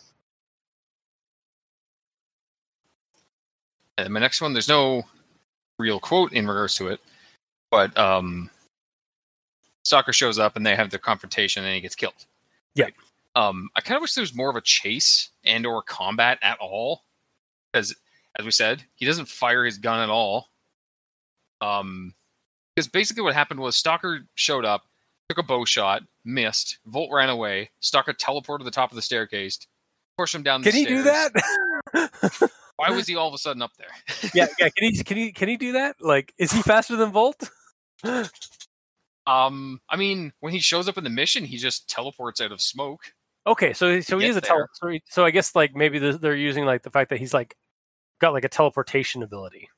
And my next one, there's no real quote in regards to it, but um, Stalker shows up and they have their confrontation and he gets killed. Yeah. Um, I kind of wish there was more of a chase and or combat at all, because as we said, he doesn't fire his gun at all. Um, because basically what happened was Stalker showed up, took a bow shot, missed. Volt ran away. Stalker teleported to the top of the staircase, pushed him down the Can he stairs. do that? [laughs] Why was he all of a sudden up there? [laughs] yeah, yeah. Can he can he can he do that? Like, is he faster than Volt? [gasps] Um, I mean, when he shows up in the mission, he just teleports out of smoke. Okay, so so he is a there. tele. So, he- so I guess like maybe the, they're using like the fact that he's like got like a teleportation ability.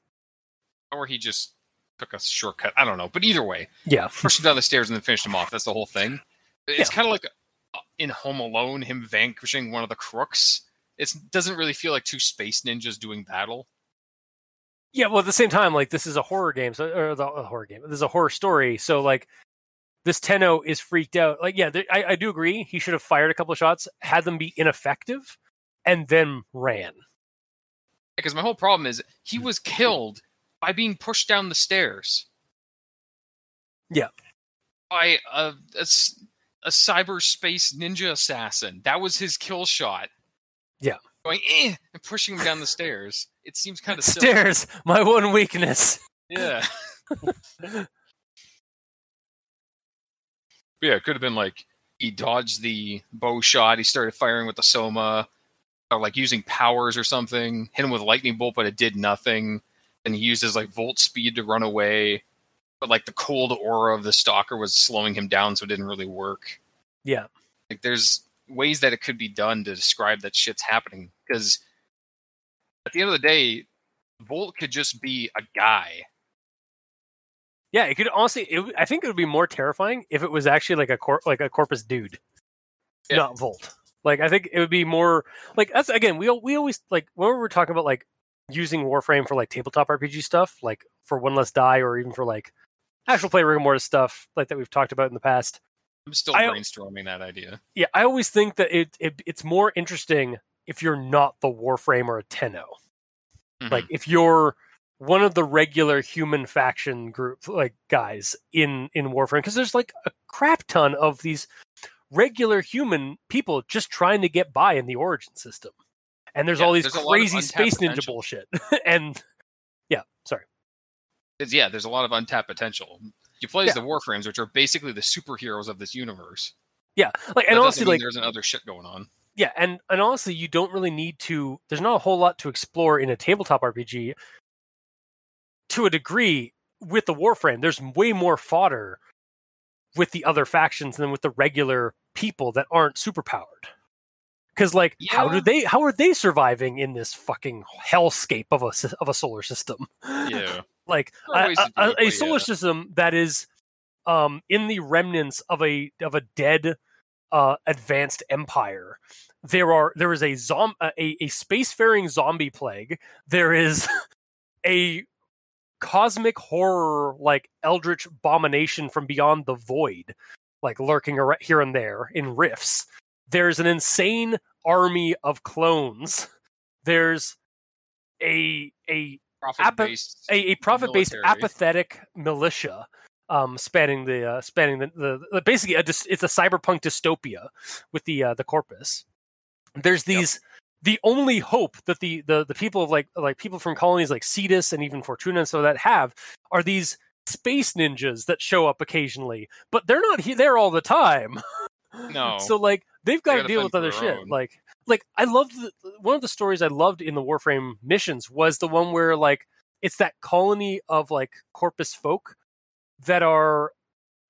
Or he just took a shortcut. I don't know. But either way, Yeah, pushed him down the stairs and then finished him off. That's the whole thing. It's Yeah. kind of like uh, in Home Alone, him vanquishing one of the crooks. It doesn't really feel like two space ninjas doing battle. yeah. Well, at the same time, like this is a horror game, so or the a horror game. This is a horror story, so like this Tenno is freaked out. Like, yeah, I, I do agree. He should have fired a couple of shots, had them be ineffective, and then ran. Because my whole problem is he hmm. was killed by being pushed down the stairs. Yeah. By a, a, a cyberspace ninja assassin. That was his kill shot. Yeah. Going, eh, and pushing him down the stairs. It seems kind of [laughs] silly. Stairs, my one weakness. Yeah. [laughs] Yeah, it could have been like he dodged the bow shot, he started firing with the Soma, or like using powers or something, hit him with a lightning bolt, but it did nothing. And he used his like volt speed to run away. But like the cold aura of the stalker was slowing him down, so it didn't really work. Yeah, Like there's ways that it could be done to describe that shit's happening. Because at the end of the day, Volt could just be a guy. yeah. It could honestly. It, I think it would be more terrifying if it was actually like a cor- like a corpus dude, Yeah. not Volt. Like I think it would be more like that's again. We we always like when we're talking about like using Warframe for like tabletop RPG stuff, like for one less die, or even for like actual play rigor mortis stuff, like that we've talked about in the past. I'm still I- brainstorming that idea. Yeah, I always think that it, it it's more interesting if you're not the Warframe or a Tenno. Mhm. Like if you're one of the regular human faction group like guys in in Warframe, because there's like a crap ton of these regular human people just trying to get by in the origin system. And there's Yeah, all these there's a lot of crazy space ninja bullshit. [laughs] and yeah, sorry. 'Cause, yeah, there's a lot of untapped potential. You play as Yeah. the Warframes, which are basically the superheroes of this universe. Yeah, like and honestly, like there's another shit going on. yeah, and and honestly, you don't really need to. There's not a whole lot to explore in a tabletop RPG. To a degree, with the Warframe, there's way more fodder with the other factions than with the regular people that aren't superpowered. Because like, how do they? How are they surviving in this fucking hellscape of a of a solar system? Yeah. [laughs] like a, a- a- solar yeah. system that is um, in the remnants of a of a dead uh, advanced empire. There are there is a zom a, a spacefaring zombie plague. There is [laughs] a cosmic horror like eldritch abomination from beyond the void, like lurking ar- here and there in rifts. There's an insane army of clones. There's a a Profit based. a, a profit-based military. apathetic militia um, spanning the uh, spanning the, the, the basically a, it's a cyberpunk dystopia with the uh, the corpus. There's these the only hope that the, the the people of like like people from colonies like Cetus and even Fortuna and so that have are these space ninjas that show up occasionally, but they're not he- there all the time. [laughs] No. So like they've got to deal with other shit. own. Like like I loved the, one of the stories I loved in the Warframe missions was the one where like it's that colony of like Corpus folk that are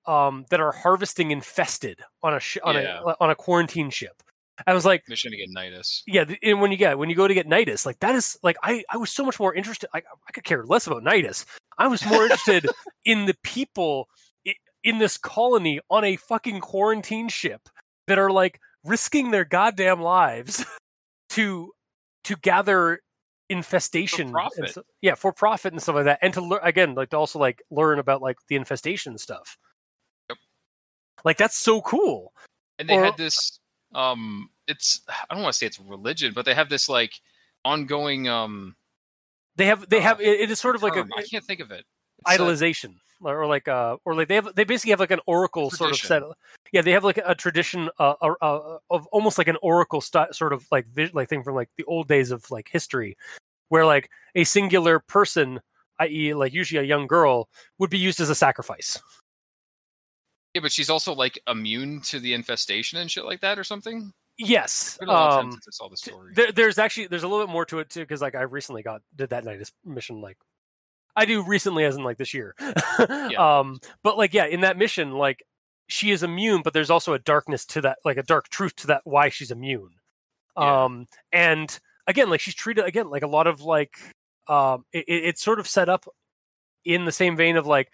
um that are harvesting infested on a sh- on Yeah. a on a quarantine ship. I was like, Mission to get Nidus. yeah, the- and when you get when you go to get Nidus, like that is like I I was so much more interested. I I could care less about Nidus. I was more interested [laughs] in the people in this colony on a fucking quarantine ship that are like risking their goddamn lives [laughs] to to gather infestation profit. so- yeah for profit and stuff like that and to learn again like to also like learn about like the infestation stuff. Yep. like that's so cool. And they Or- had this um it's i don't want to say it's religion but they have this like ongoing um they have they Uh, have it, it is sort of like a i can't think of it. It's, uh, idolization or like uh or like they have they basically have like an oracle sort of set Tradition. yeah they have like a tradition uh, uh, of almost like an oracle st- sort of like vis- like thing from like the old days of like history where like a singular person i.e like usually a young girl would be used as a sacrifice. Yeah but she's also like immune to the infestation and shit like that or something? Yes It's been a long time um since i saw the there, there's actually there's a little bit more to it too because like i recently got did that night mission like i do recently as in like this year. [laughs] Um but like yeah in that mission like she is immune but there's also a darkness to that like a dark truth to that why she's immune. Yeah. um and again like she's treated again like a lot of like um it, it- it's sort of set up in the same vein of like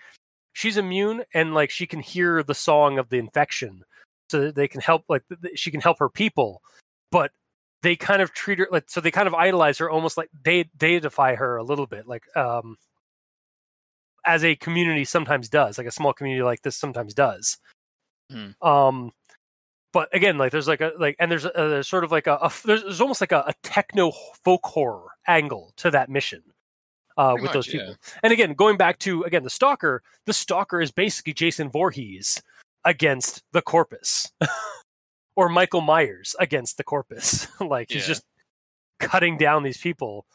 she's immune and like she can hear the song of the infection so that they can help like she can help her people. But they kind of treat her like so they kind of idolize her almost like they deify her a little bit like um as a community sometimes does like a small community like this sometimes does Hmm. um but again like there's like a like and there's a, there's sort of like a, a there's, there's almost like a, a techno folk horror angle to that mission uh with those much, yeah. people and again going back to again the stalker the stalker is basically jason Voorhees against the corpus [laughs] or michael myers against the corpus [laughs] like he's just cutting down these people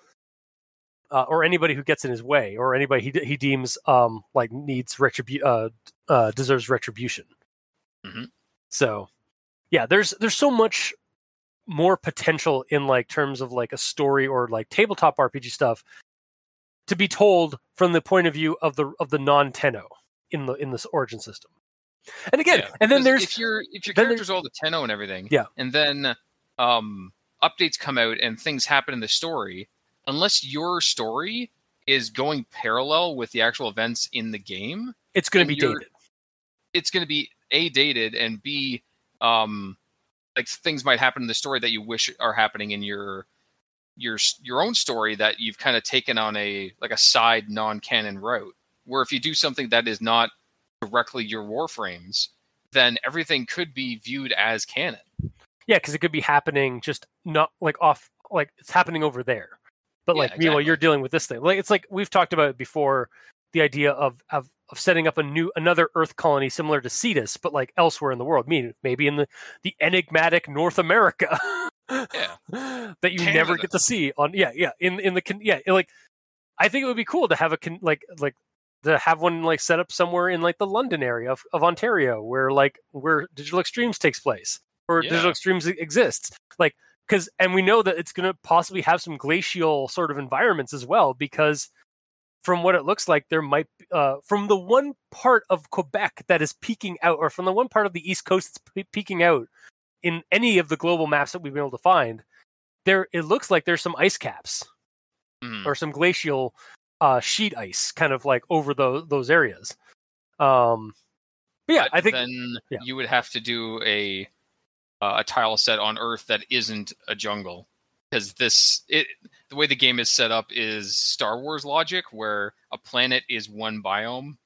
uh, or anybody who gets in his way or anybody he, he deems um like needs retribu- uh, uh deserves retribution Mhm. so yeah there's there's so much more potential in like terms of like a story or like tabletop rpg stuff to be told from the point of view of the of the non-tenno in the in this origin system and again Yeah, and then there's if your if your character's all the tenno and everything Yeah. and then um updates come out and things happen in the story unless your story is going parallel with the actual events in the game it's going to be dated. It's going to be a dated and b um like things might happen in the story that you wish are happening in your your your own story that you've kind of taken on a like a side non-canon route. Where if you do something that is not directly your warframes then everything could be viewed as canon. Yeah because it could be happening just not like off like it's happening over there but Yeah, like meanwhile exactly. you're dealing with this thing like it's like we've talked about it before the idea of of of setting up a new another earth colony similar to cetus but like elsewhere in the world maybe maybe in the the enigmatic north america Yeah. [laughs] that you never get to see on yeah yeah in in the yeah like i think it would be cool to have a like like to have one like set up somewhere in like the London area of, of Ontario where like where Digital Extremes takes place or Yeah. Digital Extremes exists. Like because and we know that it's going to possibly have some glacial sort of environments as well because from what it looks like there might uh, from the one part of Quebec that is peeking out or from the one part of the east coast that's pe- peeking out in any of the global maps that we've been able to find there it looks like there's some ice caps Mhm. or some glacial uh, sheet ice kind of like over those those areas. Um, but yeah, But I think then yeah. you would have to do a uh, a tile set on Earth that isn't a jungle because this it the way the game is set up is Star Wars logic where a planet is one biome.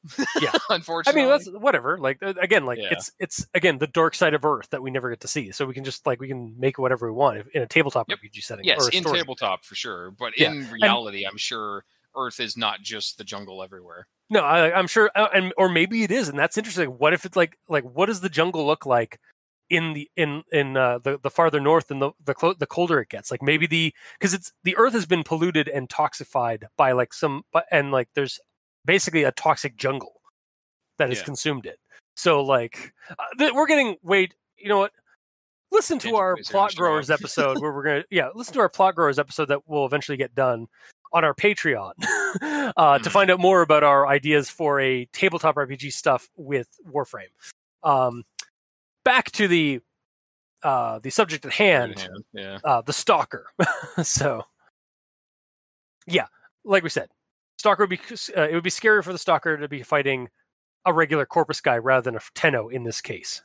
Yeah. Unfortunately. [laughs] I mean that's whatever. Like uh, again, like Yeah. it's it's again the dark side of Earth that we never get to see. So we can just like we can make whatever we want in a tabletop Yep. RPG setting. yes, in story. tabletop for sure, but Yeah, in reality, I'm sure Earth is not just the jungle everywhere. No, I, I'm sure, uh, and or maybe it is, and that's interesting. What if it's like like what does the jungle look like in the in in uh, the the farther north and the the clo- the colder it gets? Like maybe the because it's the Earth has been polluted and toxified by like some but and like there's basically a toxic jungle that has Yeah. consumed it. So like uh, th- we're getting wait, you know what? Listen to our plot growers episode where we're gonna [laughs] yeah listen to our plot growers episode that will eventually get done on our Patreon [laughs] uh, to Mhm. find out more about our ideas for a tabletop RPG stuff with Warframe. Um, back to the uh, the subject at hand, Yeah. uh, the Stalker. [laughs] so, yeah, like we said, Stalker would be uh, it would be scarier for the Stalker to be fighting a regular Corpus guy rather than a Tenno in this case.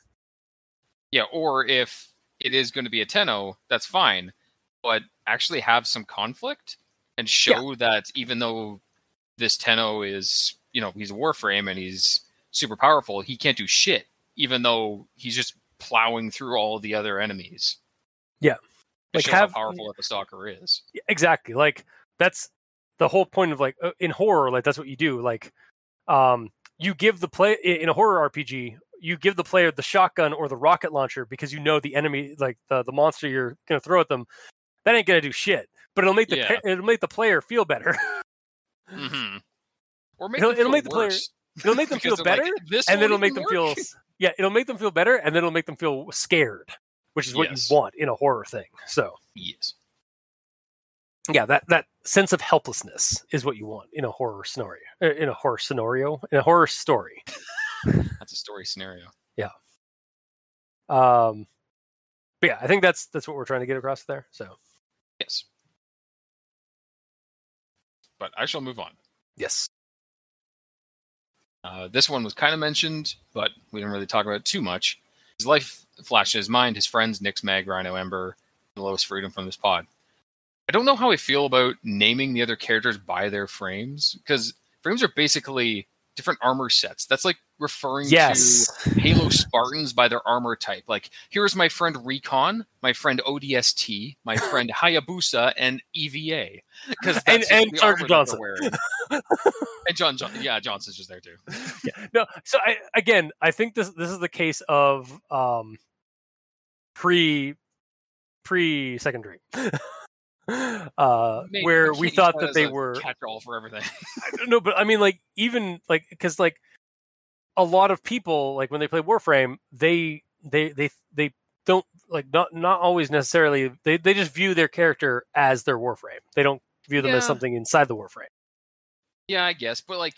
Yeah, or if it is going to be a Tenno, that's fine, but actually have some conflict and show that even though this Tenno is, you know, he's a Warframe and he's super powerful, he can't do shit, even though he's just plowing through all the other enemies. Yeah. Like have- how powerful the Stalker is. Exactly like that's the whole point of like uh, in horror like that's what you do like um you give the play in a horror rpg you give the player the shotgun or the rocket launcher because you know the enemy like the, the monster you're gonna throw at them that ain't gonna do shit but it'll make the Yeah. it'll make the player feel better [laughs] mm-hmm. Or make It'll- it'll make the player- worse. It'll make them [laughs] feel like, better this and then it'll make them feel work. s- yeah it'll make them feel better and then it'll make them feel scared which is what Yes. you want in a horror thing so Yes. yeah that that sense of helplessness is what you want in a horror scenario uh, in a horror scenario in a horror story [laughs] That's a story scenario. Yeah. Um but yeah i think that's that's what we're trying to get across there so Yes. But I shall move on. yes Uh, this one was kind of mentioned, but we didn't really talk about it too much. His life flashed in his mind, his friends, Nyx, Mag, Rhino, Ember, and Lois Freedom from this pod. I don't know how I feel about naming the other characters by their frames, because frames are basically different armor sets. That's like referring yes to Halo [laughs] Spartans by their armor type. Like, here's my friend Recon, my friend ODST, my friend Hayabusa, and EVA. Because And- and Sergeant Johnson. and John, John, yeah, Johnson's just there too. [laughs] no so I, again i think this this is the case of um pre pre secondary [laughs] [laughs] uh Maybe where we thought that they were catch-all for everything. no, but I mean, like even like because like a lot of people like when they play Warframe, they they they they don't like not not always necessarily they they just view their character as their Warframe. They don't view them as something inside the Warframe. yeah, I guess, but like,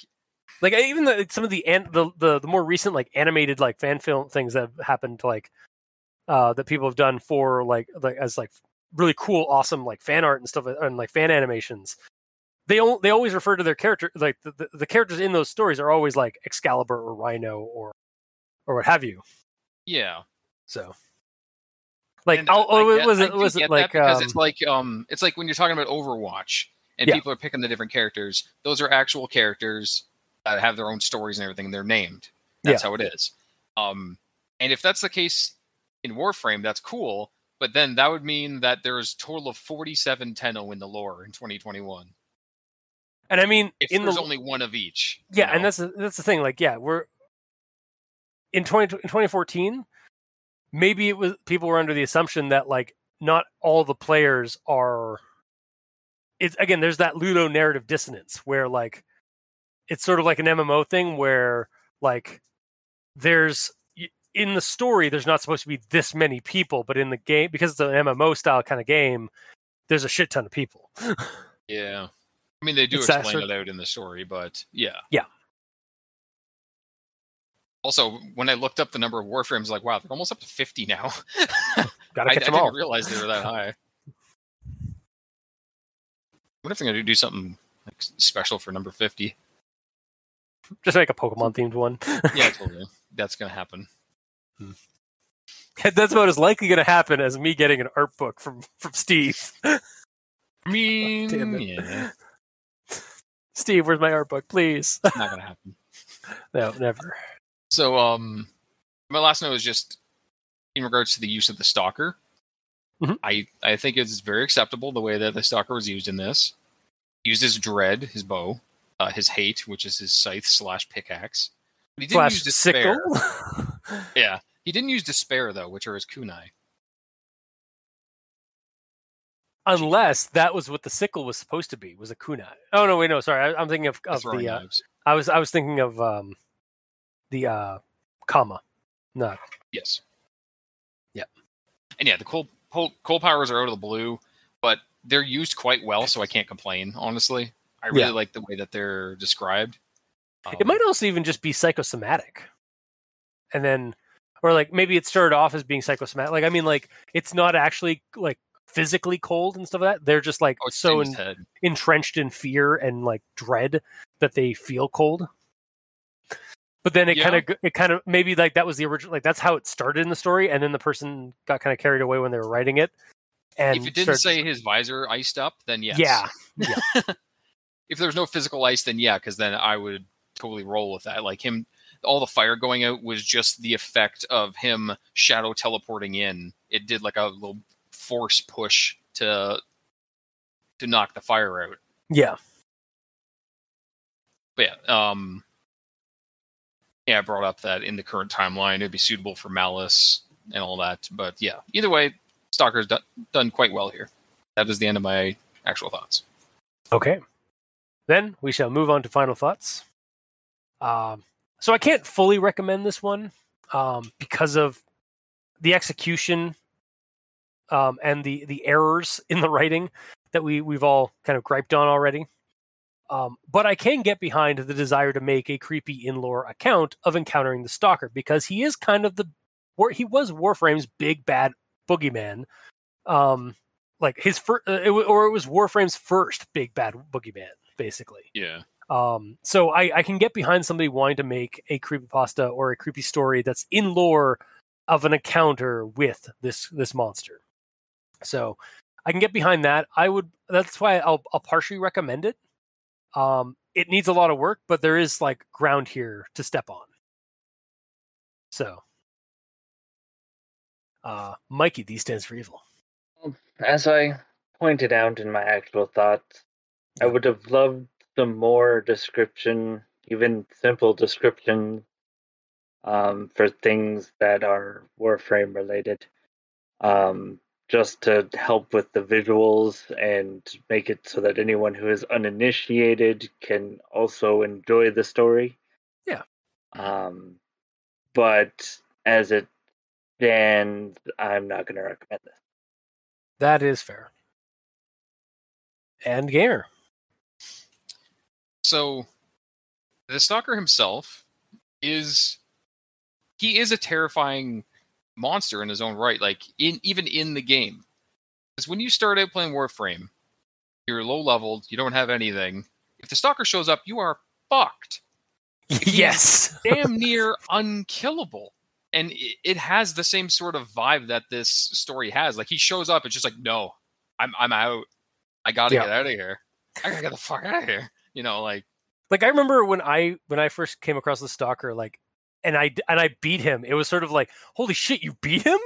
Like even the, some of the, an, the the the more recent like animated like fan film things that have happened like uh that people have done for like like as like really cool awesome like fan art and stuff and like fan animations they all, they always refer to their character like the, the, the characters in those stories are always like Excalibur or Rhino or or what have you. yeah, So like And I'll, I oh, get- was it was it like because um, it's like um, it's like when you're talking about Overwatch and Yeah. people are picking the different characters. Those are actual characters that have their own stories and everything. And They're named. That's how it is. Um, and if that's the case in Warframe, that's cool. But then that would mean that there's a total of 47 Tenno in the lore in 2021. and I mean If in there's the only one of each. you yeah, know? and that's the, that's the thing. Like yeah, we're in 20, in 2014 maybe it was people were under the assumption that like not all the players are it's again there's that ludo narrative dissonance where like it's sort of like an MMO thing where like there's in the story there's not supposed to be this many people, but in the game because it's an MMO style kind of game, there's a shit ton of people. [laughs] Yeah. I mean, they do It's explain it out in the story, but yeah. Yeah. Also, when I looked up the number of warframes, like, wow, they're almost up to 50 now. [laughs] Gotta I, I catch them didn't realize they were that high. [laughs] What if they're going to do something like special for number 50? Just make a Pokemon themed one. Yeah, totally. That's going to happen. [laughs] That's about as likely going to happen as me getting an art book from from Steve. I mean, Damn it. yeah, Steve, where's my art book, please? it's not going to happen. [laughs] no, never. So, um, my last note is just in regards to the use of the stalker. Mhm. I I think it's very acceptable the way that the stalker was used in this. Used his dread, his bow, uh, his hate, which is his scythe slash pickaxe. But he didn't Slash use despair. sickle. Yeah, he didn't use despair though, which are his kunai. Unless that was what the sickle was supposed to be, was a kunai. Oh no, wait, no, sorry. I, I'm thinking of, the of the. Uh. I was I was thinking of um, the uh, kama. No, Yes. Yeah. And yeah, the coal, coal coal powers are out of the blue, but they're used quite well, so I can't complain. Honestly, I really Yeah. like the way that they're described. it Um, might also even just be psychosomatic, and then, or like maybe it started off as being psychosomatic. Like I mean, like it's not actually like physically cold and stuff like that. They're just like oh, so in in, his head. entrenched in fear and like dread that they feel cold. But then it Yeah. kind of it kind of maybe like that was the original like that's how it started in the story, and then the person got kind of carried away when they were writing it. And if it didn't started- say his visor iced up, then yes. yeah, [laughs] If there's no physical ice, then yeah, because then I would totally roll with that. Like him, all the fire going out was just the effect of him shadow teleporting in. It did like a little force push to to knock the fire out. yeah, But yeah, um, yeah, I brought up that in the current timeline, it'd be suitable for malice and all that. But yeah, either way, Stalker's done, done quite well here. That is the end of my actual thoughts. Okay. Then we shall move on to final thoughts. Um, so I can't fully recommend this one um, because of the execution um, and the the errors [laughs] in the writing that we we've all kind of griped on already. Um, but I can get behind the desire to make a creepy in-lore account of encountering the Stalker because he is kind of the he was Warframe's big bad boogeyman. Um, like his first, uh, or it was Warframe's first big bad boogeyman, basically. Yeah. Um, so I, I can get behind somebody wanting to make a creepypasta or a creepy story that's in lore of an encounter with this this monster. So I can get behind that. I would. That's why I'll I'll partially recommend it. Um, it needs a lot of work, but there is like ground here to step on. So, uh, Mikey, D stands for evil. As I pointed out in my actual thoughts, I would have loved some more description, even simple description, um, for things that are Warframe related, um, just to help with the visuals and make it so that anyone who is uninitiated can also enjoy the story. Yeah. Um, but as it stands, I'm not going to recommend this. That is fair. And gamer. So the stalker himself is he is a terrifying monster in his own right like in even in the game. Because when you start out playing warframe you're low leveled you don't have anything. If the stalker shows up you are fucked. [laughs] Yes. damn near unkillable. And it, it has the same sort of vibe that this story has. Like he shows up it's just like no i'm i'm out. I gotta Yeah. get out of here. I gotta get the fuck out of here you know like like I remember when I when I first came across the stalker, like, and I and I beat him. It was sort of like, holy shit, you beat him!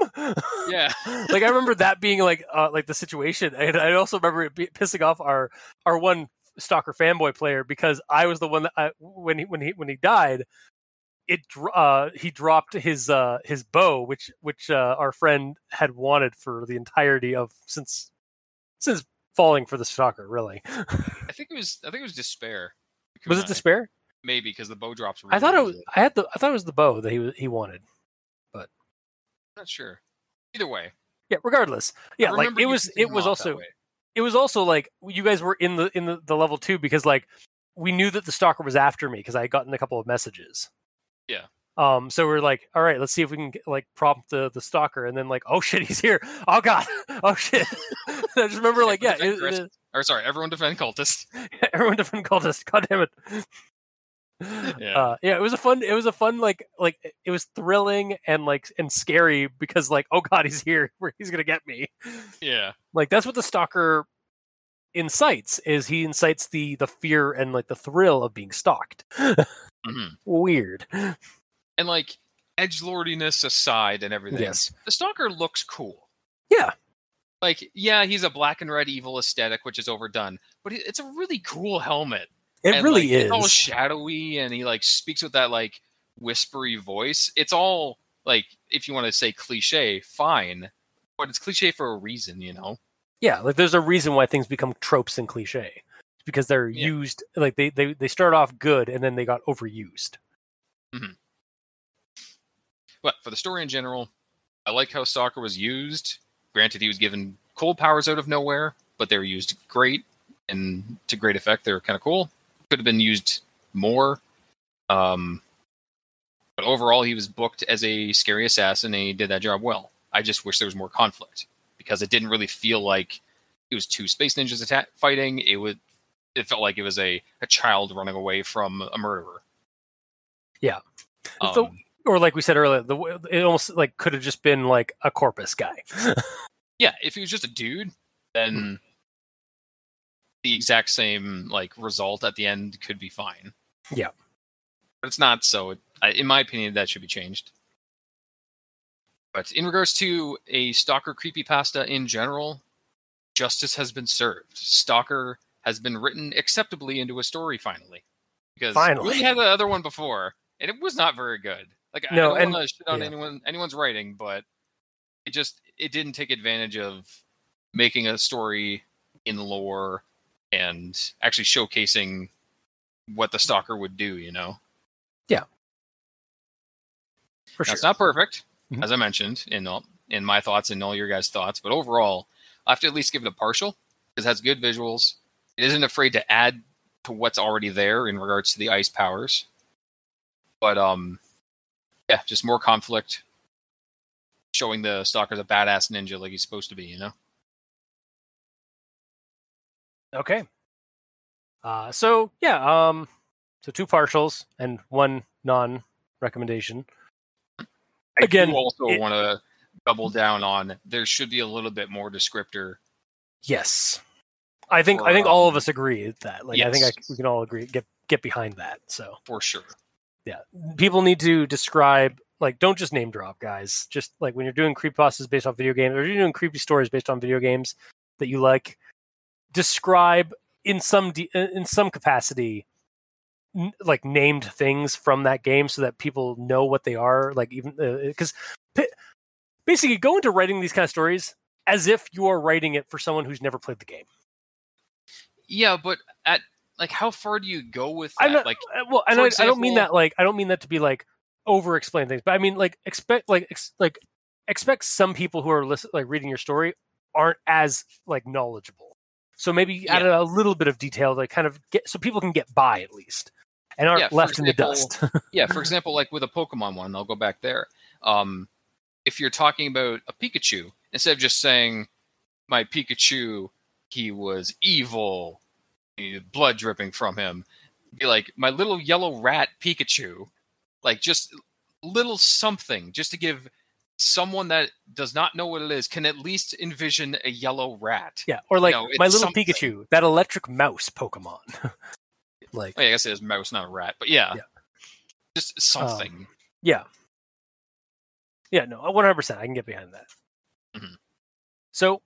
yeah [laughs] like I remember that being like uh, like the situation, and I also remember it be- pissing off our our one stalker fanboy player because I was the one that I, when he when he when he died, it uh, he dropped his uh, his bow, which which uh, our friend had wanted for the entirety of since since falling for the stalker. Really, I think it was. I think it was despair. was it despair? maybe because the bow drops. I thought it really was. I had the. I thought it was the bow that he he wanted. I'm not sure. Either way, Yeah. Regardless. Yeah. Like it was. It was also. It was also like you guys were in the in the, the level two because like we knew that the stalker was after me because I had gotten a couple of messages. Yeah. Um. So we're like, all right, let's see if we can get, like prompt the the stalker, and then like, oh [laughs] shit, he's here. Oh god. [laughs] Oh shit. [laughs] I just remember like, yeah, it, it- Or sorry, everyone defend cultist. everyone defend cultist. God damn it. Yeah. Uh, yeah, it was a fun. It was a fun like like it was thrilling and like and scary because like oh god he's here where he's gonna get me. Yeah. Like that's what the stalker incites is he incites the the fear and like the thrill of being stalked. hmm Weird. And like edge lordiness aside and everything, Yes. the stalker looks cool. Yeah. Like, yeah, he's a black and red evil aesthetic, which is overdone, but it's a really cool helmet. It And, really like, is. It's all shadowy, and he like speaks with that like whispery voice. It's all like, if you want to say cliche, fine, but it's cliche for a reason, you know. yeah, like there's a reason why things become tropes and cliche. Because they're Yeah. used like they, they they start off good and then they got overused. But for the story in general, I like how Stalker was used. Granted, he was given cold powers out of nowhere, but they were used great and to great effect. They were kind of cool. Could have been used more. Um, but overall, he was booked as a scary assassin, and he did that job well. I just wish there was more conflict because it didn't really feel like it was two space ninjas fighting. It would. It felt like it was a, a child running away from a murderer. Yeah. Um, So- Or like we said earlier, the it almost like could have just been like a corpus guy. [laughs] yeah, if he was just a dude, then mm-hmm. the exact same like result at the end could be fine. Yeah. but it's not. So, it, I, in my opinion, that should be changed. But in regards to a stalker creepypasta in general, justice has been served. Stalker has been written acceptably into a story finally, because Finally. we had the other one before, and it was not very good. Like I don't want to shit on yeah. anyone anyone's writing, but it just it didn't take advantage of making a story in lore and actually showcasing what the stalker would do. You know, Yeah. For Now, sure. it's not perfect, Mhm. as I mentioned in all, in my thoughts and all your guys' thoughts, but overall, I have to at least give it a partial because it has good visuals. It isn't afraid to add to what's already there in regards to the ice powers. But um, yeah, just more conflict, showing the stalker's a badass ninja like he's supposed to be. You know. Okay. Uh, so yeah, um, so two partials and one non recommendation. I Again, do also it- want to double down on there should be a little bit more descriptor. Yes, I think I think all of um, us agree that. Like I think I, we can all agree get get behind that. So For sure. Yeah, people need to describe like don't just name drop guys. Just like when you're doing creepypastas based on video games, or you're doing creepy stories based on video games that you like, describe in some de- in some capacity n- like named things from that game so that people know what they are like even uh, uh, because basically go into writing these kind of stories as if you are writing it for someone who's never played the game Yeah, but at like how far do you go with that? i'm not like uh, well and I, I don't mean that like i don't mean that to be like over explain things but i mean like expect like ex- like expect some people who are listen, like reading your story aren't as like knowledgeable so maybe add a little bit of detail to kind of get so people can get by at least and aren't Yeah, left in the dust [laughs] yeah, for example, like with a Pokemon one, I'll go back there. Um, if you're talking about a Pikachu, instead of just saying my Pikachu, he was evil, blood dripping from him, be like my little yellow rat Pikachu, like just little something, just to give someone that does not know what it is can at least envision a yellow rat. yeah or like know, my little something. pikachu that electric mouse pokemon [laughs] like Oh, yeah, I guess it is mouse, not a rat, but yeah, Yeah. just something. Yeah. Yeah, no, 100%. I can get behind that. Mhm. So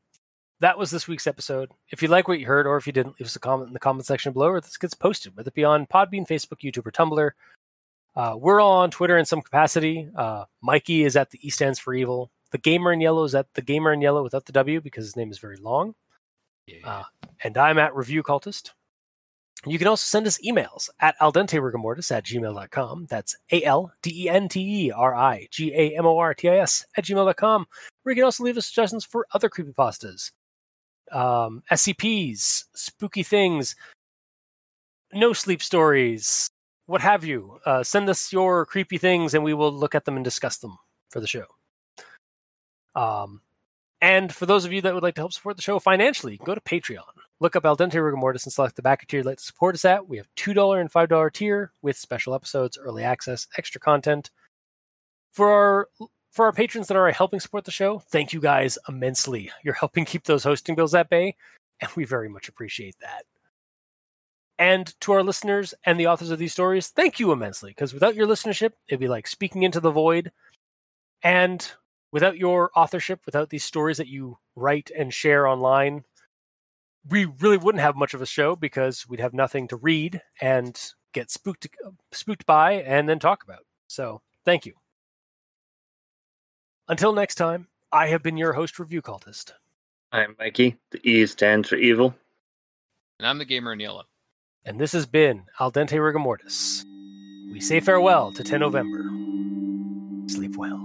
that was this week's episode. If you like what you heard, or if you didn't, leave us a comment in the comment section below, or this gets posted, whether it be on Podbean, Facebook, YouTube, or Tumblr. Uh, we're all on Twitter in some capacity. Uh, Mikey is at the E stands for evil. The gamer in yellow is at the gamer in yellow without the W because his name is very long. Yeah. Uh, and I'm at review cultist. You can also send us emails at aldenterigamortis at gmail.com. That's A L D E N T E R I G A M O R T I S at gmail.com. Where you can also leave us suggestions for other creepypastas, um, SCPs, spooky things, no sleep stories, what have you. Uh, send us your creepy things and we will look at them and discuss them for the show. Um, and for those of you that would like to help support the show financially, go to Patreon. Look up Al Dente Rigor Mortis and select the backer tier you'd like to support us at. We have $2 and $5 tier with special episodes, early access, extra content. For our for our patrons that are helping support the show, thank you guys immensely. You're helping keep those hosting bills at bay, and we very much appreciate that. And to our listeners and the authors of these stories, thank you immensely, because without your listenership, it'd be like speaking into the void. And without your authorship, without these stories that you write and share online, we really wouldn't have much of a show because we'd have nothing to read and get spooked spooked by and then talk about. So, thank you. Until next time, I have been your host review cultist. I'm Mikey. The E stands for evil. And I'm the gamer in yellow. And this has been Al Dente Rigamortis. We say farewell to 10 November. Sleep well.